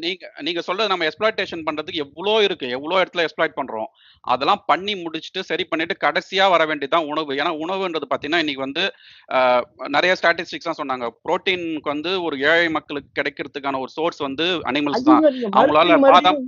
நீங்க நீங்க சொல்றது நம்ம எக்ஸ்பிளாய்டேஷன் பண்றதுக்கு எவ்வளோ இருக்கு எவ்வளோ இடத்துல எக்ஸ்பிளாய்ட் பண்றோம். அதெல்லாம் பண்ணி முடிச்சுட்டு சரி பண்ணிட்டு கடைசியா வர வேண்டியதுதான் உணவு. ஏன்னா உணவுன்றது பாத்தீங்கன்னா இன்னைக்கு வந்து நிறைய ஸ்டாட்டிஸ்டிக்ஸ் தான் சொன்னாங்க. புரோட்டீனுக்கு வந்து ஒரு ஏழை மக்களுக்கு கிடைக்கிறதுக்கான ஒரு சோர்ஸ் வந்து அனிமல்ஸ் தான். அவங்களால பாதாம்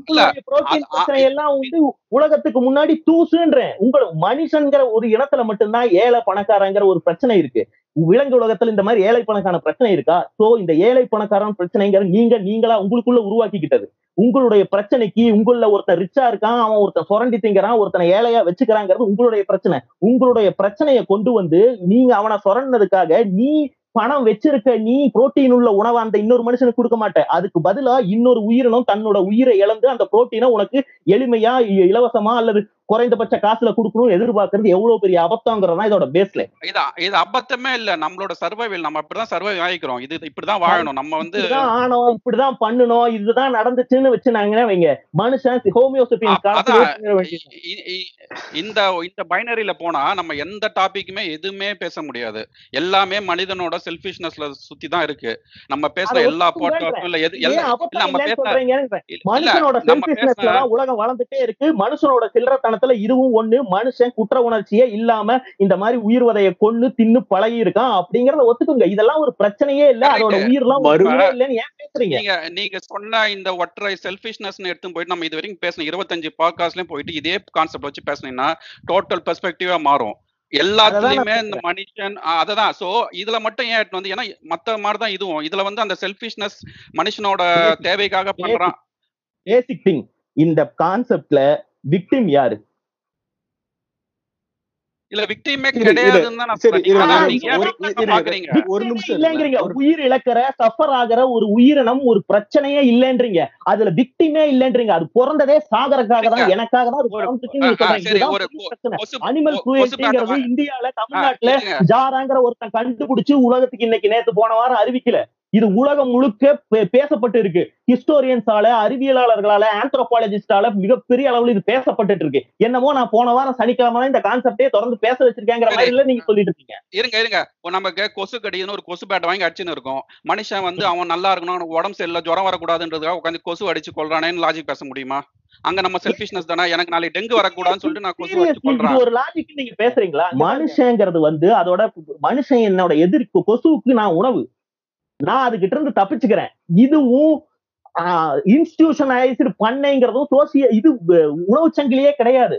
உலகத்துக்கு முன்னாடி தூசுன்றேன். உங்க மனுஷங்கிற ஒரு இனத்துல மட்டும்தான் ஏழை பணக்காரங்கிற ஒரு பிரச்சனை இருக்கு. விலங்கு உலகத்துல இந்த மாதிரி ஏழை பணக்கான பிரச்சனை இருக்கா? சோ இந்த ஏழை பணக்காரன் பிரச்சனைங்கிற நீங்க நீங்களா உங்களுக்குள்ள உருவாக்கிக்கிட்டது. உங்களுடைய பிரச்சனைக்கு உங்கள ஒருத்தன் ரிச்சா இருக்கான் அவன் ஒருத்தன் சுரண்டி திங்கிறான் ஒருத்தனை ஏழையா வச்சுக்கிறாங்கிறது உங்களுடைய பிரச்சனை. உங்களுடைய பிரச்சனையை கொண்டு வந்து நீங்க அவனை சுரண்டதுக்காக நீ பணம் வச்சிருக்க நீ புரோட்டீன் உள்ள உணவை அந்த இன்னொரு மனுஷனுக்கு கொடுக்க மாட்டேன் அதுக்கு பதிலா இன்னொரு உயிரினம் தன்னோட உயிரை இழந்து அந்த புரோட்டீனை உனக்கு எளிமையா இலவசமா அல்லது குறைந்தபட்ச காசுல கொடுக்கணும் எதிர்பார்க்கறது எவ்வளவு பெரிய அபத்தங்கிறதா இதோட பேஸ்ல இது இது அபத்தமே இல்ல. நம்மளோட சர்வைவல் நம்ம அப்படிதான் சர்வைவ் ஆகிக்கிறோம். இது இப்படிதான் வாழணும். நம்ம வந்து ஆனோம் இப்படிதான் பண்ணணும் இதுதான் நடந்துச்சுன்னு வச்சுனாங்கன்னா வைங்க. மனுஷன் இந்த இந்த பைனரியில போனா நம்ம எந்த டாபிக்குமே எதுவுமே பேச முடியாது. எல்லாமே மனிதனோட செல்ஃபிஷ்னஸ்ல சுத்தி தான் இருக்கு. நம்ம பேசுற எல்லா அபத்தம் நம்ம பேசுற மனுஷனோட தான் உலகம் வளர்ந்துட்டே இருக்கு. மனுஷனோட சில்லறத்தனத்துல இதுவும் ஒண்ணு மனுஷன் குற்ற உணர்ச்சியே இல்லாம இந்த மாதிரி உயிர் வதைய கொன்னு தின்னு பழகி இருக்கான் அப்படிங்கறத ஒத்துக்குங்க. இதெல்லாம் ஒரு பிரச்சனையே இல்ல. அதோட. உயிர்லாம் இல்லைன்னு ஏன் பேசுறீங்க? நீங்க சொன்ன இந்த ஒற்றை செல்ஃபிஷ்னஸ் எடுத்து போயிட்டு நம்ம இது வரைக்கும் பேசின இருபத்தஞ்சு பாட்காஸ்ட்லயும் போயிட்டு இதே கான்செப்ட் வச்சு பேசுனீங்கன்னா டோட்டல் பெர்ஸ்பெக்டிவா மாறும். எல்லாத்துலயுமே இந்த மனுஷன் அததான். சோ இதுல மட்டும் ஏன் வந்து ஏன்னா மத்த மாதிரி தான் இதுவும். இதுல வந்து அந்த செல்ஃபிஷ்னஸ் மனுஷனோட தேவைக்காக பண்றான். பேசிக் திங் இந்த கான்செப்ட்ல விக்டிம் யாரு? இல்ல விக்டிமே. கிடையாதுன்னு தான் சரி, ஒரு- நிமிஷம். இல்லைங்கிறீங்க உயிர் இழக்கிற சஃபர் ஆகிற ஒரு உயிரினம் ஒரு பிரச்சனையே இல்லைன்றீங்க அதுல விக்டிமே இல்லைன்றீங்க அது பிறந்ததே சாகறதுக்காக தான். எனக்காக தான் சொல்றீங்க அனிமல் கொ- கொசு குரூயல்ட்டிங்கிறது பேட்டை இந்தியால தமிழ்நாட்டுல. ஜாராங்கிற ஒருத்தன் கண்டுபிடிச்சு உலகத்துக்கு இன்னைக்கு நேத்து போன வாரம் அறிவிக்கல இது உலகம் முழுக்க பே- பேசப்பட்டு இருக்கு ஹிஸ்டோரியன்ஸால அறிவியலாளர்களால ஆந்த்ரோபாலஜிஸ்டால மிகப்பெரிய அளவுல இது பேசப்பட்டுட்டு இருக்கு என்னமோ நான் போன வாரம் சனிக்கிழமை இந்த கான்செப்டே தொடர்ந்து பேச வச்சிருக்கேங்கிற சரி. மாதிரி இல்ல. நீங்க சொல்லிட்டு இருக்கீங்க. இருங்க இருங்க. நமக்கு கொசு கடின்னு ஒரு கொசு பேட் வாங்கி அடிச்சுன்னு இருக்கும். மனுஷன் வந்து அவன் நல்லா இருக்கணும் உடம்பு சரியில்லை ஜுரம் வரக்கூடாதுன்றதுக்காக உட்காந்து கொசு அடிச்சு கொள்றானேன்னு லாஜிக் பேச முடியுமா? அங்க நம்ம செல்ஃபிஷ்னஸ் தானே? எனக்கு நாளைக்கு டெங்கு வரக்கூடாதுன்னு சொல்லிட்டு நான் கொசு அடிச்சு Seriously, கொள்றேன் இது ஒரு லாஜிக் நீங்க பேசுறீங்களா? மனுஷங்கிறது வந்து அதோட மனுஷன் என்னோட எதிரி கொசுவுக்கு நான் உணவு. நான் அதுகிட்ட இருந்து தப்பிச்சுக்கிறேன். இதுவும் இன்ஸ்டிடியூஷனைஸ்டு பண்ணைங்கிறதும் சோசிய இது உணவு சங்கிலியே கிடையாது.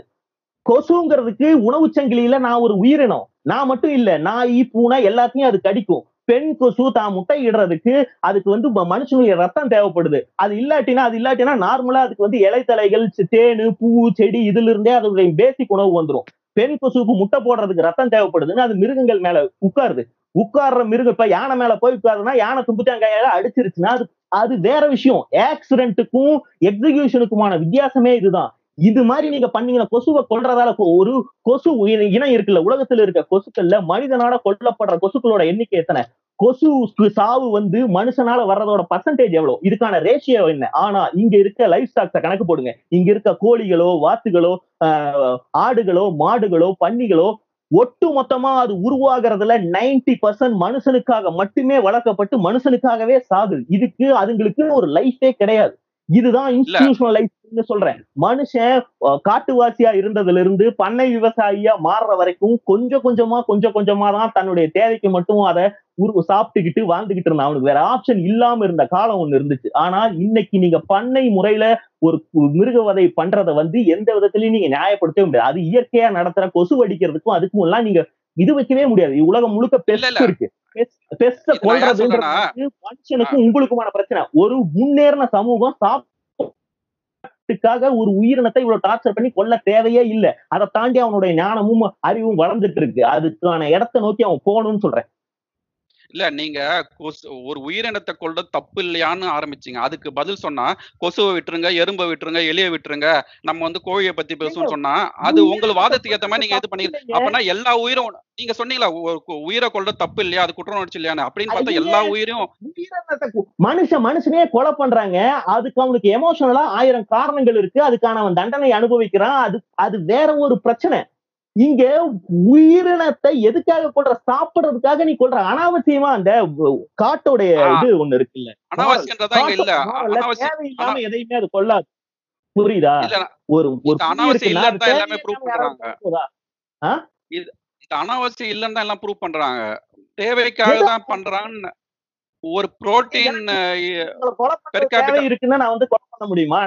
கொசுங்கிறதுக்கு உணவு சங்கிலியில நான் ஒரு உயிரினம். நான் மட்டும் இல்ல நாய் பூனை எல்லாத்தையும் அது கடிக்கும். பெண் கொசு தான் முட்டை இடுறதுக்கு அதுக்கு வந்து மனுஷனுடைய ரத்தம் தேவைப்படுது. அது இல்லாட்டினா அது இல்லாட்டினா நார்மலா அதுக்கு வந்து இலைத்தலைகள் தேனு பூ செடி இதுல இருந்தே அதனுடைய பேசிக் உணவு வந்துடும் பெண் கொசுவுக்கு முட்டை போடுறதுக்கு ரத்தம் தேவைப்படுதுன்னு அது மிருகங்கள் மேல உட்காருது. உட்கார்ற மிருகம் இப்ப யானை மேல போய் உட்காருன்னா யானை தும்புத்தாங்காயால அடிச்சிருச்சுன்னா அது அது வேற விஷயம். ஆக்சிடென்ட்டுக்கும் எக்ஸிகியூஷனுக்குமான வித்தியாசமே இதுதான். இது மாதிரி நீங்க பண்ணீங்கன்னா கொசுவை கொள்றதால ஒரு கொசு இனம் இருக்குல்ல உலகத்துல இருக்க கொசுக்கள்ல மனிதனால கொல்லப்படுற கொசுக்களோட எண்ணிக்கை எத்தனை? கொசு சாவு வந்து மனுஷனால வர்றதோட பர்சன்டேஜ் எவ்வளவு இதுக்கான ரேஷியோ என்ன? ஆனா இங்க இருக்க லைஃப் ஸ்டாக்ஸ கணக்கு போடுங்க. இங்க இருக்க கோழிகளோ வாத்துகளோ ஆடுகளோ மாடுகளோ பன்னிகளோ ஒட்டு மொத்தமா அது உருவாகிறதுல 90% பர்சன்ட் மனுஷனுக்காக மட்டுமே வளர்க்கப்பட்டு மனுஷனுக்காகவே சாகுது. இதுக்கு அதுங்களுக்கு ஒரு லைஃபே கிடையாது. இதுதான் இன்ஸ்டிடியூஷனல் லைஃப்னு சொல்றேன். மனுஷன் காட்டுவாசியா இருந்ததுல இருந்து பண்ணை விவசாயியா மாறுற வரைக்கும் கொஞ்சம் கொஞ்சமா கொஞ்சம் கொஞ்சமா தான் தன்னுடைய தேவைக்கு மட்டும் அதை சாப்பிட்டுக்கிட்டு வாழ்ந்துகிட்டு இருந்தான். அவனுக்கு வேற ஆப்ஷன் இல்லாம இருந்த காலம் ஒண்ணு இருந்துச்சு. ஆனா இன்னைக்கு நீங்க பண்ணை முறையில ஒரு மிருகவதை பண்றதை வந்து எந்த விதத்திலயும் நீங்க நியாயப்படுத்தவே முடியாது. அது இயற்கையா நடத்துற கொசு அடிக்கிறதுக்கும் அதுக்கும் எல்லாம் நீங்க இது வைக்கவே முடியாது. உலகம் முழுக்க பெஸ்ட். இருக்கு. பெஸ்ட கொள்றதுன்றது மனுஷனுக்கும் உங்களுக்குமான பிரச்சனை. ஒரு முன்னேறின சமூகம் சாப்பாட்டுக்காக ஒரு உயிரினத்தை இவ்வளவு டார்ச்சர் பண்ணி கொல்ல தேவையே இல்லை. அதை தாண்டி அவனுடைய ஞானமும் அறிவும் வளர்ந்துட்டு இருக்கு. அதுக்கான இடத்தை நோக்கி அவன் போகணும்னு சொல்றேன். இல்ல நீங்க கொசு ஒரு உயிரினத்தை கொல்றது தப்பு இல்லையான்னு ஆரம்பிச்சீங்க. அதுக்கு பதில் சொன்னா கொசுவை விட்டுருங்க எறும்பை விட்டுருங்க எலியை விட்டுருங்க நம்ம வந்து கோழியை பத்தி பேசுவோம்னு சொன்னா அது உங்கள் வாதத்துக்கு ஏத்த மாதிரி நீங்க இது பண்ணி அப்பனா எல்லா உயிரும் நீங்க சொன்னீங்களா உயிரை கொல்றது தப்பு இல்லையா அது குற்றம் உணர்ச்சி இல்லையான்னு அப்படின்னு பார்த்தா. எல்லா உயிரும் மனுஷன் மனுஷனே கொலை பண்றாங்க அதுக்கு அவனுக்கு எமோஷனலா ஆயிரம் காரணங்கள் இருக்கு அதுக்கான அவன் தண்டனை அனுபவிக்கிறான் அது அது வேற ஒரு பிரச்சனை. இங்க உயிரினத்தை எதுக்காக கொள்ற சாப்பிடுறதுக்காக நீ கொள்ற அனாவசியமா அந்த காட்டோடைய. இது ஒண்ணு இருக்குல்ல. தேவையில்லாம எதையுமே அது கொள்ளாது. புரியுதா? ஒரு ஒரு அனாவசியம் இல்லைன்னு தான் எல்லாமே ப்ரூவ் பண்றாங்க. தேவைக்காக? தான் பண்றாங்கன்னு ஒரு புரோட்டீன் இருக்குன்னா நான் வந்து பண்ண முடியுமா?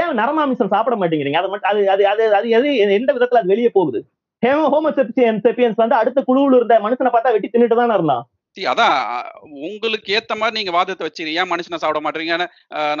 ஏன் நரமாமிசம் சாப்பிட மாட்டேங்கிறீங்க? அது மட்டும் அது அது அது அது எது எந்த விதத்துல அது வெளியே போகுது? ஹோமோசெபியன் செப்பியன்ஸ் வந்து அடுத்த குழுவுல இருந்த மனுஷனை பார்த்தா வெட்டி தின்னுட்டு தானே இருந்தான். அதான் உங்களுக்கு ஏத்த மாதிரி நீங்க வாதத்தை வச்சிருக்கீங்க ஏன் மனுஷனை சாப்பிட மாட்டீங்கன்னு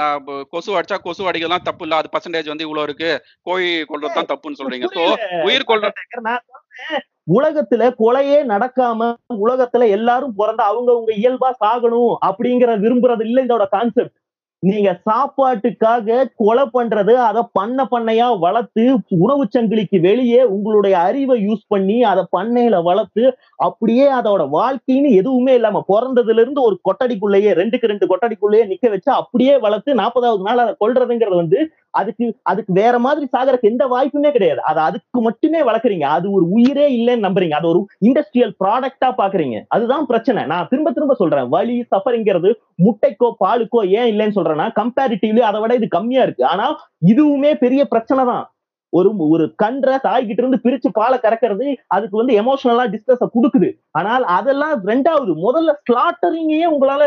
நான் கொசு அடிச்சா கொசு அடிக்கலாம். தப்பு இல்ல. அது பர்சன்டேஜ் வந்து இவ்வளவு இருக்கு. கோழி கொள்றது தான் தப்புன்னு சொல்றீங்க. சோ. உயிர் கொள்ற நான் சொல்றேன், உலகத்துல கொலையே நடக்காம உலகத்துல எல்லாரும் பிறந்து அவங்கவங்க இயல்பா சாகணும் அப்படிங்கிற விரும்புறது இல்ல இதோட கான்செப்ட் நீங்க சாப்பாட்டுக்காக கொலை பண்றது அதை பண்ண பண்ணையா வளர்த்து உணவு சங்கிலிக்கு வெளியே உங்களுடைய அறிவை யூஸ் பண்ணி அதை பண்ணையில வளர்த்து அப்படியே அதோட வாழ்க்கைன்னு எதுவுமே இல்லாம பிறந்ததுல இருந்து ஒரு கொட்டடிக்குள்ளேயே ரெண்டுக்கு ரெண்டு கொட்டடிக்குள்ளேயே நிக்க வச்சு அப்படியே வளர்த்து நாற்பதாவது நாள் அதை கொல்றதுங்கிறது வந்து அதுக்கு அதுக்கு வேற மாதிரி சாகரக்கு எந்த வாய்ப்புமே கிடையாது. அதை அதுக்கு மட்டுமே வளர்க்குறீங்க. அது ஒரு உயிரே இல்லைன்னு நம்புறீங்க. அது ஒரு இண்டஸ்ட்ரியல் ப்ராடக்டா பாக்குறீங்க. அதுதான் பிரச்சனை. நான் திரும்ப திரும்ப சொல்றேன். வலி சஃபரிங்கிறது முட்டைக்கோ பாலுக்கோ ஏன் இல்லைன்னு சொல்றேன்னா கம்பேரிட்டிவ்லி அதை விட இது கம்மியா இருக்கு. ஆனா இதுவுமே பெரிய பிரச்சனை தான் ஒரு ஒரு கன்றை தாய்கிட்ட இருந்து பிரிச்சு பாலை கறக்கிறது அதுக்கு வந்து எமோஷனலா டிஸ்ட்ரெஸ் கொடுக்குது. ஆனால் அதெல்லாம் ரெண்டாவது முதல்ல ஸ்லாட்டரிங்கையே உங்களால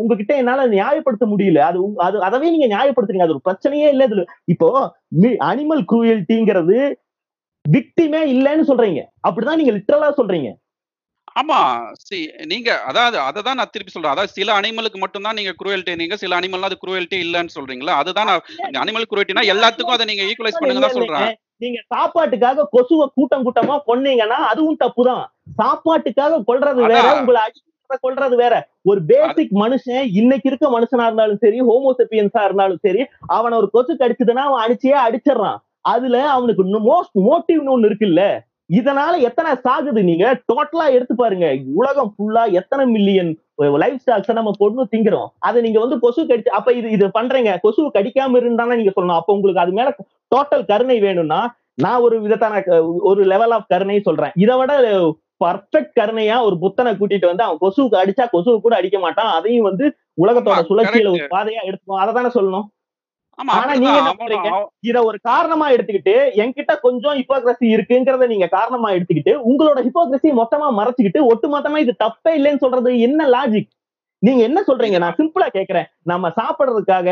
உங்ககிட்ட என்னால நியாயப்படுத்த முடியல. அது அது அதவே நீங்க நியாயப்படுத்துறீங்க. அது ஒரு பிரச்சனையே இல்ல இதுல. இப்போ அனிமல் குரூயல்ட்டிங்கிறது விக்டிமே இல்லைன்னு சொல்றீங்க. அப்படிதான் நீங்க லிட்டரலா சொல்றீங்க. ஆமா. சி நீங்க அதாவது அதை தான் நான் திருப்பி சொல்றேன். அதாவது சில அனிமலுக்கு மட்டும்தான் நீங்க குரூயல்ட்டி நீங்க சில அனிமல் அது குரூயல்ட்டி இல்லைன்னு சொல்றீங்களா? அதுதான் நான் அனிமல் குரூயல்ட்டினா எல்லாத்துக்கும் அதை நீங்க ஈக்குவலைஸ் பண்ணுங்க தான் சொல்றேன். நீங்க சாப்பாட்டுக்காக கொசுவை கூட்டம் கூட்டமா கொன்னீங்கன்னா அதுவும் தப்புதான் சாப்பாட்டுக்காக கொல்றது வேற. உங்களை கொல்றது வேற. ஒரு பேசிக் மனுஷன் இன்னைக்கு இருக்க மனுஷனா இருந்தாலும் சரி ஹோமோசெப்பியன்ஸா இருந்தாலும் சரி அவன ஒரு கொசு கடிச்சதுன்னா அவன் அடிச்சே அடிச்சிடறான். அதுல அவனுக்கு மோஸ்ட் மோட்டிவ்னு ஒண்ணு இருக்குல்ல. இதனால எத்தனை சாகுது நீங்க? டோட்டலா எடுத்து பாருங்க. உலகம் ஃபுல்லா எத்தனை மில்லியன் லைஃப் ஸ்டாக்ஸை நம்ம கொண்டு திங்கிறோம். அதை நீங்க வந்து கொசு கடிச்சு அப்ப இது இது பண்றீங்க. கொசு கடிக்காம இருந்தானே நீங்க சொல்லணும். அப்ப உங்களுக்கு அது மேல டோட்டல் கருணை வேணும்னா நான் ஒரு விதத்தான ஒரு லெவல் ஆஃப் கருணை சொல்றேன். இதை விட பர்ஃபெக்ட் கருணையா ஒரு புத்தனை கூட்டிட்டு வந்து அவன் கொசுவுக்கு அடிச்சா கொசுவு கூட அடிக்க மாட்டான். அதையும் வந்து உலகத்தோட சுழற்சியில ஒரு. பாதையா எடுத்துக்கோ அதை தானே சொல்லணும்? ஆனா நீங்க இத ஒரு காரணமா எடுத்துக்கிட்டு என்கிட்ட கொஞ்சம் ஹிப்போக்ரசி இருக்குங்கிறத நீங்க காரணமா எடுத்துக்கிட்டு உங்களோட ஹிப்போக்ரசி மொத்தமா மறைச்சுக்கிட்டு ஒட்டுமொத்தமா இது தப்பே இல்லைன்னு சொல்றது என்ன லாஜிக் நீங்க என்ன சொல்றீங்க? நான் சிம்பிளா கேக்குறேன். நம்ம சாப்பிடுறதுக்காக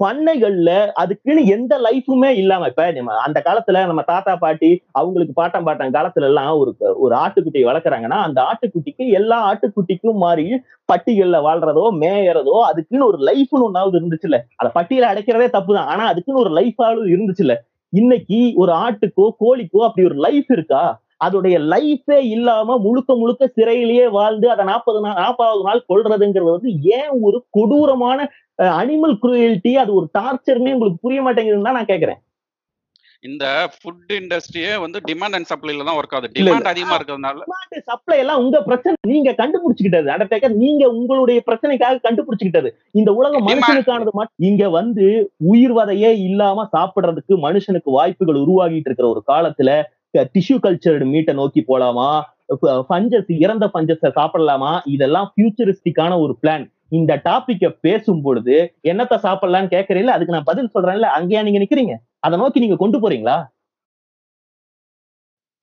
பண்ணைகள்ல அதுக்குன்னு எந்த லைஃபுமே இல்லாம இப்ப நம்ம அந்த காலத்துல நம்ம தாத்தா பாட்டி அவங்களுக்கு பாட்டம் பாட்டம் காலத்துல எல்லாம் ஒரு ஒரு ஆட்டுக்குட்டியை வளர்க்குறாங்கன்னா அந்த ஆட்டுக்குட்டிக்கு எல்லா ஆட்டுக்குட்டிக்கும் மாறி பட்டிகள்ல வாழ்றதோ மேயறதோ அதுக்குன்னு ஒரு லைஃப்னு ஒன்னாவது இருந்துச்சுல்ல. அதை பட்டியல அடைக்கிறதே தப்புதான். ஆனா அதுக்குன்னு ஒரு லைஃபாவது இருந்துச்சுல்ல. இன்னைக்கு ஒரு ஆட்டுக்கோ கோழிக்கோ அப்படி ஒரு லைஃப் இருக்கா? அதோடைய லைஃபே இல்லாம முழுக்க முழுக்க சிறையிலேயே வாழ்ந்து அதை நாற்பது நாள் நாற்பதாவது நாள் கொள்றதுங்கிறது வந்து ஏன் ஒரு கொடூரமான அனிமல் குரூயல்ட்டி அது ஒரு டார்ச்சர்னே உங்களுக்கு புரிய மாட்டேங்குதுன்னு தான் நான் கேக்குறேன் இந்த ஃபுட் இண்டஸ்ட்ரியே வந்து டிமாண்ட் அண்ட் சப்ளைல தான் ஒர்க் ஆகுது. டிமாண்ட் அதிகமா இருக்கிறதுனால. சப்ளை எல்லாம் உங்க பிரச்சனை நீங்க கண்டுபிடிச்சுக்கிட்டது. அண்டர்டேக்கர் நீங்க உங்களுடைய பிரச்சனைக்காக கண்டுபிடிச்சுக்கிட்டது. இந்த உலகம் மனுஷனுக்கானது மட்டும் இங்க வந்து உயிர் வதையே இல்லாம சாப்பிடுறதுக்கு மனுஷனுக்கு வாய்ப்புகள் உருவாகிட்டு இருக்கிற ஒரு காலத்துல டிஷ்யூ கல்ச்சர்டு மீட்டை நோக்கி போலாமா? பஞ்சஸ் இறந்த பஞ்சஸை சாப்பிடலாமா? இதெல்லாம் ஃபியூச்சரிஸ்டிக்கான ஒரு பிளான் இந்த டாபிக்க பேசும் பொழுது என்னத்த சாப்பிடலாம்னு கேட்கறீங்களா அதுக்கு நான் பதில் சொல்றேன்ல. அங்கேயா நீங்க நிக்கிறீங்க? அதை நோக்கி நீங்க கொண்டு போறீங்களா?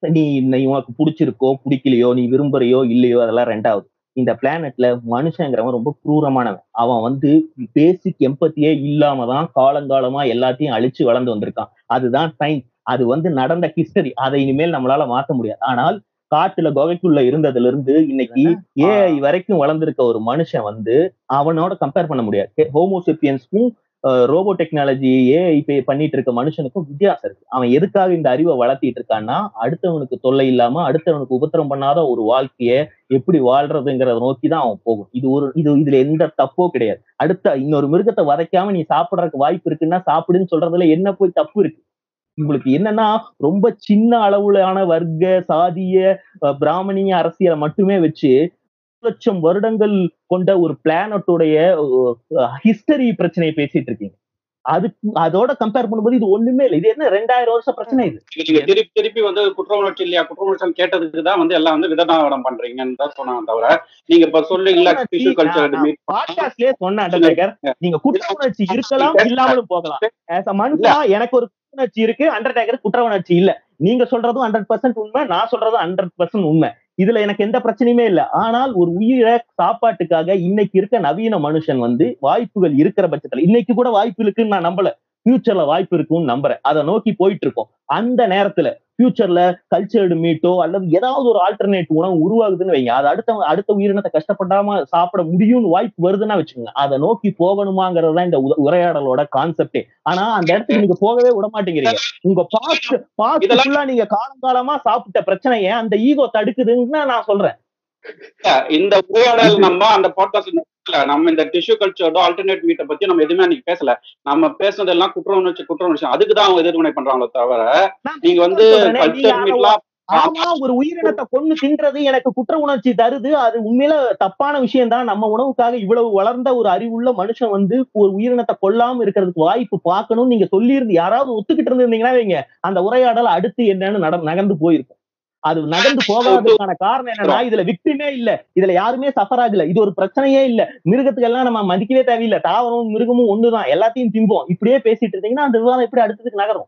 நீ இன்னை உனக்கு பிடிச்சிருக்கோ பிடிக்கலையோ நீ விரும்புறியோ இல்லையோ அதெல்லாம் ரெண்டாவது. இந்த பிளானட்ல மனுஷங்கிறவன் ரொம்ப குரூரமானவன். அவன் வந்து பேசிக் எம்பத்தியே இல்லாம தான் காலங்காலமா எல்லாத்தையும் அழிச்சு வளர்ந்து வந்திருக்கான். அதுதான் சயின்ஸ் அது வந்து நடந்த ஹிஸ்டரி அதை இனிமேல் நம்மளால மாத்த முடியாது. ஆனால் காட்டுல குகைக்குள்ள இருந்ததுல இருந்து இன்னைக்கு ஏஐ வரைக்கும் வளர்ந்திருக்க ஒரு மனுஷன் வந்து அவனோட கம்பேர் பண்ண முடியாது. ஹோமோசெப்பியன்ஸ்க்கும் ரோபோ டெக்னாலஜி ஏஐ பண்ணிட்டு இருக்க மனுஷனுக்கும் வித்தியாசம் இருக்கு. அவன் எதுக்காக இந்த அறிவை வளர்த்திட்டு இருக்கான்னா அடுத்தவனுக்கு தொல்லை இல்லாம அடுத்தவனுக்கு உபத்திரம் பண்ணாத ஒரு வாழ்க்கைய எப்படி வாழ்றதுங்கிறத நோக்கி தான் அவன் போகும். இது ஒரு இது இதுல எந்த தப்போ கிடையாது. அடுத்த இன்னொரு மிருகத்தை வதைக்காம நீ சாப்பிடறதுக்கு வாய்ப்பு இருக்குன்னா சாப்பிடுன்னு சொல்றதுல என்ன போய் தப்பு இருக்கு? உங்களுக்கு என்னன்னா ரொம்ப சின்ன அளவுலான வர்க்க சாதிய பிராமணிய அரசியலை மட்டுமே வச்சு லட்சம் வருடங்கள் கொண்ட ஒரு பிளானட்டோடைய ஹிஸ்டரி பிரச்சனையை பேசிட்டு இருக்கீங்க. அதுக்கு அதோட கம்பேர் பண்ணும்போது இது ஒண்ணுமே இல்லை. இது என்ன ரெண்டாயிரம் வருஷம் பிரச்சனை இது? திருப்பி திருப்பி வந்து குற்ற உணர்ச்சி இல்லையா? குற்ற உணர்ச்சி கேட்டதுக்கு தான் வந்து எல்லாம் வந்து விதனாவடம் பண்றீங்கன்னு தான் சொன்னாங்க தவிர நீங்க இப்ப சொல்றீங்களா டிஷ்யூ கல்ச்சர் பாட்காஸ்ட்லயே சொன்ன அண்டர்டேக்கர் நீங்க குற்ற உணர்ச்சி இருக்கலாம் இல்லாமலும் போகலாம். எனக்கு ஒரு உணர்ச்சி இருக்கு அண்டர்டேக்கர் குற்ற உணர்ச்சி இல்ல. நீங்க சொல்றதும் ஹண்ட்ரட் பர்சன்ட் உண்மை நான் சொல்றதும் ஹண்ட்ரட் பர்சன்ட் உண்மை. இதுல எனக்கு எந்த பிரச்சனையுமே இல்லை. ஆனால் ஒரு உயிரை சாப்பாட்டுக்காக இன்னைக்கு இருக்க நவீன மனுஷன் வந்து வாய்ப்புகள் இருக்கிற பட்சத்துல இன்னைக்கு கூட வாய்ப்பு இருக்குன்னு நான் நம்பல. ஃபியூச்சர்ல வாய்ப்பு இருக்கும்னு நம்புறேன். அதை நோக்கி போயிட்டு இருக்கோம். அந்த நேரத்துல ஃபியூச்சர்ல கல்ச்சர்டு மீட்டோ அல்லது ஏதாவது ஒரு ஆல்டர்னேட் உணவு உருவாகுதுன்னு வைங்க. அது அடுத்த அடுத்த உயிரினத்தை கஷ்டப்படாம சாப்பிட முடியும்னு வாய்ப்பு வருதுன்னா வச்சுக்கோங்க. அதை நோக்கி போகணுமாங்கிறது தான் இந்த உரையாடலோட கான்செப்டே ஆனா அந்த இடத்துக்கு நீங்க போகவே விட மாட்டேங்கிறீங்க. உங்க பாஸ்ட் பாஸ்ட் ஃபுல்லா நீங்க காலங்காலமா சாப்பிட்ட பிரச்சனையை அந்த ஈகோ தடுக்குதுன்னு நான் சொல்றேன். இந்த உரையாடல் நம்ம அந்த பாட்காஸ்ட் நம்ம இந்த டிஷ்யூ கல்ச்சர் ஆல்டர்னேட் மீட்டை பத்தி நம்ம எதுவுமே அன்னைக்கு பேசல. நம்ம பேசுனதெல்லாம் குற்ற உணர்ச்சி குற்ற உணர்ச்சி. அதுக்கு தான் அவங்க எதிர்வினை பண்றாங்களே தவிர நீங்க வந்து கல்ச்சர் மீட்லாம் ஆமா ஒரு உயிரினத்தை கொண்டு தின்றது எனக்கு குற்ற உணர்ச்சி தருது. அது உண்மையில தப்பான விஷயம் தான். நம்ம உணவுக்காக இவ்வளவு வளர்ந்த ஒரு அறிவுள்ள மனுஷன் வந்து ஒரு உயிரினத்தை கொல்லாம இருக்கிறதுக்கு வாய்ப்பு பார்க்கணும் நீங்க சொல்லியிருந்து யாராவது ஒத்துக்கிட்டு இருந்தீங்கன்னா வைங்க. அந்த உரையாடல் அடுத்து என்னன்னு நட நகர்ந்து போயிருக்கும். அது நகர்ந்து போகாததுக்கான காரணம் என்னன்னா இதுல விக்டிமே இல்ல. இதுல யாருமே சஃபர் ஆகல. இது ஒரு பிரச்சனையே இல்ல. மிருகத்துக்கு எல்லாம் நம்ம மதிக்கவே தேவையில்லை. தாவரமும் மிருகமும் ஒண்ணுதான். எல்லாத்தையும் திம்போம். இப்படியே பேசிட்டு இருந்தீங்கன்னா அந்த விவாதம் எப்படி அடுத்ததுக்கு நகரும்?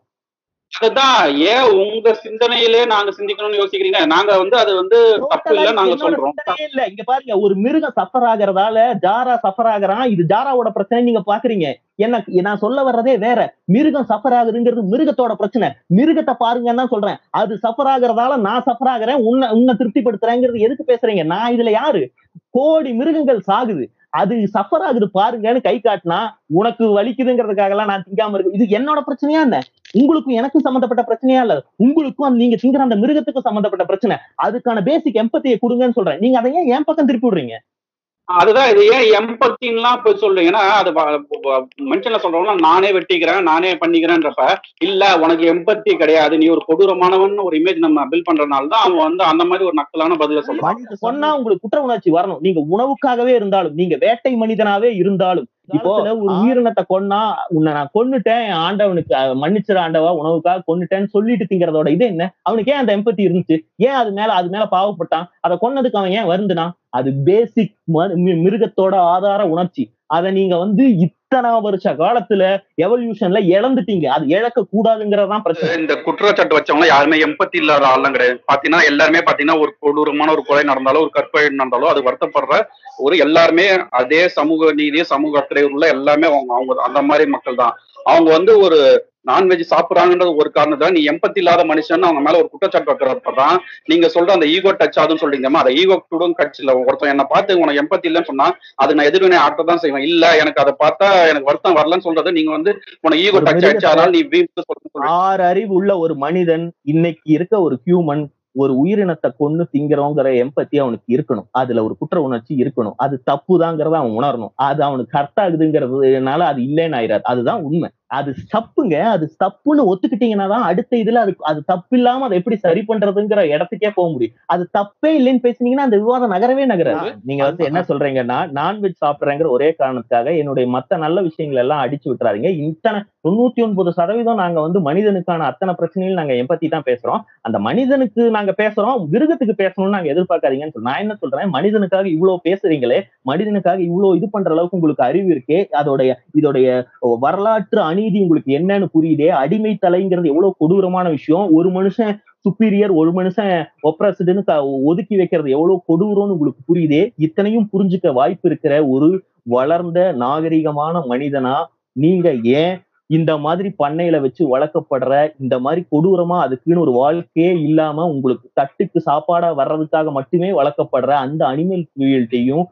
அதுதான் ஏன் உங்க சிந்தனையிலே நாங்க சிந்திக்கணும்னு யோசிக்கிறீங்க? நாங்க வந்து அது வந்து தப்பு இல்ல நாங்க சொல்றோம். இல்ல. இங்க பாருங்க ஒரு மிருகம் சஃபர் ஆகுறதால ஜாரா சஃபர் ஆகுறான். இது ஜாராவோட பிரச்சனை நீங்க பாக்குறீங்க. எனக்கு நான் சொல்ல வர்றதே வேற. மிருகம் சஃபர் ஆகுதுங்கிறது மிருகத்தோட பிரச்சனை. மிருகத்தை பாருங்கன்னு தான் சொல்றேன். அது சஃபர் ஆகுறதால நான் சஃபர் ஆகுறேன். உன்னை உன்னை திருப்திப்படுத்துறேங்கிறது எதுக்கு பேசுறீங்க? நான் இதுல யாரு? கோடி மிருகங்கள் சாகுது. அது சஃபர் ஆகுது பாருங்கன்னு கை காட்டினா உனக்கு வலிக்குதுங்கிறதுக்காக எல்லாம் நான் திங்காம இருக்கு இது என்னோட பிரச்சனையா என்ன? உங்களுக்கும் எனக்கும் சம்பந்தப்பட்ட பிரச்சனையா இல்ல? உங்களுக்கும் அந்த நீங்க திங்கிற அந்த மிருகத்துக்கும் சம்பந்தப்பட்ட பிரச்சனை. அதுக்கான பேசிக் எம்பத்தியை கொடுங்கன்னு சொல்றேன். நீங்க அதை ஏன் என் பக்கம் திருப்பி விடுறீங்க? அதுதான் இது ஏன் எம்பத்தின்லாம் போய் சொல்றீங்கன்னா அது மனுஷன்ல சொல்றவங்க நானே வெட்டிக்கிறேன் நானே பண்ணிக்கிறேன்றப்ப இல்ல உனக்கு எம்பத்தி கிடையாது. நீ ஒரு கொடூரமானவன் ஒரு இமேஜ் நம்ம பில் பண்றதுனால தான் அவன் வந்து அந்த மாதிரி ஒரு நக்கலான பதில சொல்றான். சொன்னா உங்களுக்கு குற்ற உணர்ச்சி வரணும். நீங்க உணவுக்காகவே இருந்தாலும் நீங்க வேட்டை மனிதனாவே இருந்தாலும் இப்போ ஒரு உயிரினத்தை கொன்னா உன்னை நான் கொன்னுட்டேன் என் ஆண்டவனுக்கு அஹ், மன்னிச்சிரு ஆண்டவா உணவுக்காக கொன்னுட்டேன்னு சொல்லிட்டு திங்கிறதோட இது என்ன? அவனுக்கு ஏன் அந்த எம்பத்தி இருந்துச்சு? ஏன் அது மேல அது மேல பாவப்பட்டான்? அதை கொன்னதுக்கு அவன் ஏன் வருந்துனா அது பேசிக் மிருகத்தோட ஆதார உணர்ச்சி. அதை நீங்க வந்து இத்தனை வருஷ காலத்துல எவல்யூஷன்ல இழந்துட்டீங்க. அது இழக்க கூடாதுங்கிறதான் பிரச்சனை. இந்த குற்றச்சாட்டு வச்சவங்க யாருமே எம்பத்தி இல்லாத ஆளுலாம் கிடையாது. பாத்தீங்கன்னா எல்லாருமே பாத்தீங்கன்னா ஒரு கொடூரமான ஒரு கொலை நடந்தாலும் ஒரு கற்பழி நடந்தாலும் அது வருத்தப்படுற ஒரு எல்லாருமே அதே சமூக நீதி சமூக அக்கறை உள்ள எல்லாமே அவங்க அவங்க அந்த மாதிரி மக்கள் தான் அவங்க வந்து ஒரு நான்வெஜ் சாப்பிடுறாங்கன்றது ஒரு காரணம் தான் நீ எம்பத்தி இல்லாத மனுஷன் அவங்க மேல ஒரு குற்றச்சாட்டு வைக்கிறப்ப தான் நீங்க சொல்ற அந்த ஈகோ டச் ஆகுதுன்னு சொல்றீங்கம்மா. அந்த ஈகோ டுடும் டச் இல்ல ஒருத்தன் என்ன பார்த்து உனக்கு எம்பத்தி இல்லைன்னு சொன்னா அது நான் எதிர்வினை ஆட்ட தான் செய்வேன். இல்ல எனக்கு அதை பார்த்தா எனக்கு வருத்தம் வரலன்னு சொல்றது நீங்க வந்து உனக்கு ஈகோ டச் ஆயிடுச்சு அதனால நீ வீம்பு ஆறு அறிவு உள்ள ஒரு மனிதன் இன்னைக்கு இருக்க ஒரு ஹியூமன் ஒரு உயிரினத்தை கொண்டு திங்கிறோங்கிற எம்பத்தி அவனுக்கு இருக்கணும். அதுல ஒரு குற்ற உணர்ச்சி இருக்கணும். அது தப்புதாங்கிறத அவன் உணரணும். அது அவனுக்கு கரெக்ட் ஆகுதுங்கிறதுனால அது இல்லைன்னு ஆயிராது அதுதான் உண்மை. அது தப்புங்க. அது தப்புன்னு ஒத்துக்கிட்டீங்கன்னா தான் அடுத்த இதுல அது அது தப்பு இல்லாம அதை எப்படி சரி பண்றதுங்கிற இடத்துக்கே போக முடியும். அது தப்பே இல்லைன்னு பேசுனீங்கன்னா அந்த விவாதம் நகரவே நகராது. நீங்க வந்து என்ன சொல்றீங்கன்னா நான்வெஜ் சாப்பிடுறேங்கிற ஒரே காரணத்துக்காக என்னுடைய மத்த நல்ல விஷயங்கள் எல்லாம் அடிச்சு விட்டுறாதீங்க. இத்தனை தொண்ணூத்தி ஒன்பது சதவீதம் நாங்க வந்து மனிதனுக்கான அத்தனை பிரச்சனைகள் நாங்க எம்பத்தி தான் பேசுறோம். அந்த மனிதனுக்கு நாங்க பேசுறோம் மிருகத்துக்கு பேசணும்னு நாங்க எதிர்பார்க்காதீங்கன்னு சொல்லி நான் என்ன சொல்றேன்? மனிதனுக்காக இவ்வளவு பேசுறீங்களே மனிதனுக்காக இவ்வளவு இது பண்ற அளவுக்கு உங்களுக்கு அறிவு இருக்கே அதோடைய இதோடைய வரலாற்று அநீதி உங்களுக்கு என்னன்னு புரியுதே அடிமை தலைங்கிறது எவ்வளவு கொடூரமான விஷயம் ஒரு மனுஷன் சுப்பீரியர் ஒரு மனுஷன் ஒப்ரஸ்டுன்னு ஒதுக்கி வைக்கிறது எவ்வளவு கொடூரம்னு உங்களுக்கு புரியுதே இத்தனையும் புரிஞ்சுக்க வாய்ப்பு இருக்கிற ஒரு வளர்ந்த நாகரிகமான மனிதனா நீங்க ஏன் இந்த மாதிரி பண்ணையில வச்சு வளர்க்கப்படுற இந்த மாதிரி கொடூரமா அதுக்குன்னு ஒரு வாழ்க்கையே இல்லாம உங்களுக்கு தட்டுக்கு சாப்பாடா வர்றதுக்காக மட்டுமே வளர்க்கப்படுற அந்த அனிமல் கிரியல்ட்டையும்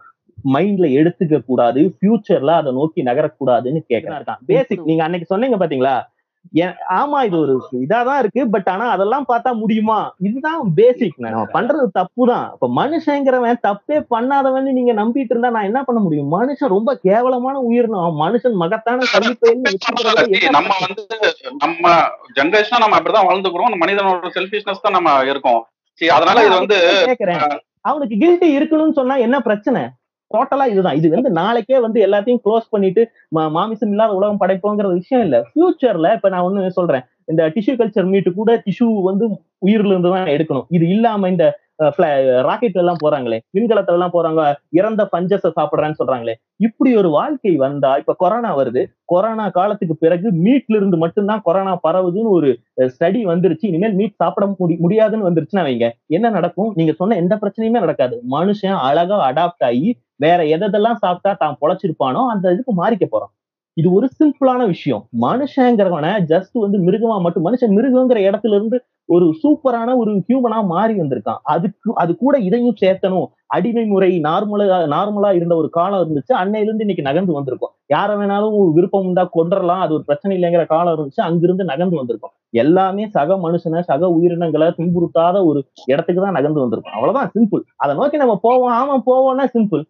மைண்ட்ல எடுத்துக்க கூடாது ஃபியூச்சர்ல அதை நோக்கி நகரக்கூடாதுன்னு கேட்கறான் பேசிக் நீங்க அன்னைக்கு சொன்னீங்க பாத்தீங்களா? ஆமா இது ஒரு இதாதான் இருக்கு. பட் ஆனா அதெல்லாம் பார்த்தா முடியுமா? இதுதான் பேசிக் நம்ம பண்றது தப்பு தான் இப்ப மனுஷங்கிறவன் தப்பே பண்ணாதவன் நீங்க நம்பிட்டு இருந்தா நான் என்ன பண்ண முடியும்? மனுஷன் ரொம்ப கேவலமான உயிரினம் மனுஷன் மகத்தான கல்வி நம்ம வந்து நம்ம ஜெனரேஷனா நம்ம அப்படிதான் வளர்ந்துக்கிறோம். மனிதனோட செல்பிஷ்னஸ் தான் நம்ம இருக்கோம். அதனால இது வந்து கேக்குறேன். அவனுக்கு கில்ட்டி இருக்கணும்னு சொன்னா என்ன பிரச்சனை? டோட்டலா இதுதான். இது வந்து நாளைக்கே வந்து எல்லாத்தையும் க்ளோஸ் பண்ணிட்டு மாமிசம் இல்லாத உலகம் படைப்போங்கிற விஷயம் இல்ல. ஃபியூச்சர்ல இப்ப நான் ஒண்ணு சொல்றேன். இந்த டிஷ்யூ கல்ச்சர் மீட்டு கூட டிஷ்யூ வந்து உயிர்ல இருந்து தான் எடுக்கணும். இது இல்லாம இந்த ராக்கெட்ல எல்லாம் போறாங்களே விண்கலத்துல எல்லாம் போறாங்க இறந்த பஞ்சஸ சாப்பிடுறான்னு சொல்றாங்களே. இப்படி ஒரு வாழ்க்கை வந்தா இப்ப கொரோனா வருது. கொரோனா காலத்துக்கு பிறகு மீட்ல இருந்து மட்டும்தான் கொரோனா பரவுதுன்னு ஒரு ஸ்டடி வந்துருச்சு. இனிமேல் மீட் சாப்பிட முடி முடியாதுன்னு வந்துருச்சுன்னா வைங்க. என்ன நடக்கும்? நீங்க சொன்ன எந்த பிரச்சனையுமே நடக்காது. மனுஷன் அழகா அடாப்ட் ஆகி வேற எதெல்லாம் சாப்பிட்டா தான் பொழைச்சிருப்பானோ அந்த இதுக்கு மாறிக்க போறான் இது ஒரு சிம்பிளான விஷயம். மனுஷங்கிறவன ஜஸ்ட் வந்து மிருகமா மட்டும் மனுஷன் மிருகங்கிற இடத்துல இருந்து ஒரு சூப்பரான ஒரு ஹியூமனா மாறி வந்திருக்கான். அதுக்கு அது கூட இதையும் சேர்த்தணும். அடிமை முறை நார்மலா நார்மலா இருந்த ஒரு காலம் இருந்துச்சு. அன்னையில இருந்து இன்னைக்கு நகர்ந்து வந்திருக்கும். யார வேணாலும் விருப்பம் உண்டா கொண்டுடலாம் அது ஒரு பிரச்சனை இல்லைங்கிற காலம் இருந்துச்சு. அங்கிருந்து நகர்ந்து வந்திருக்கும். எல்லாமே சக மனுஷனை சக உயிரினங்களை துன்புறுத்தாத ஒரு இடத்துக்கு தான் நகர்ந்து வந்திருக்கும். அவ்வளவுதான் சிம்பிள் அதை நோக்கி நம்ம போவோம். ஆமா போவோம்னா சிம்பிள்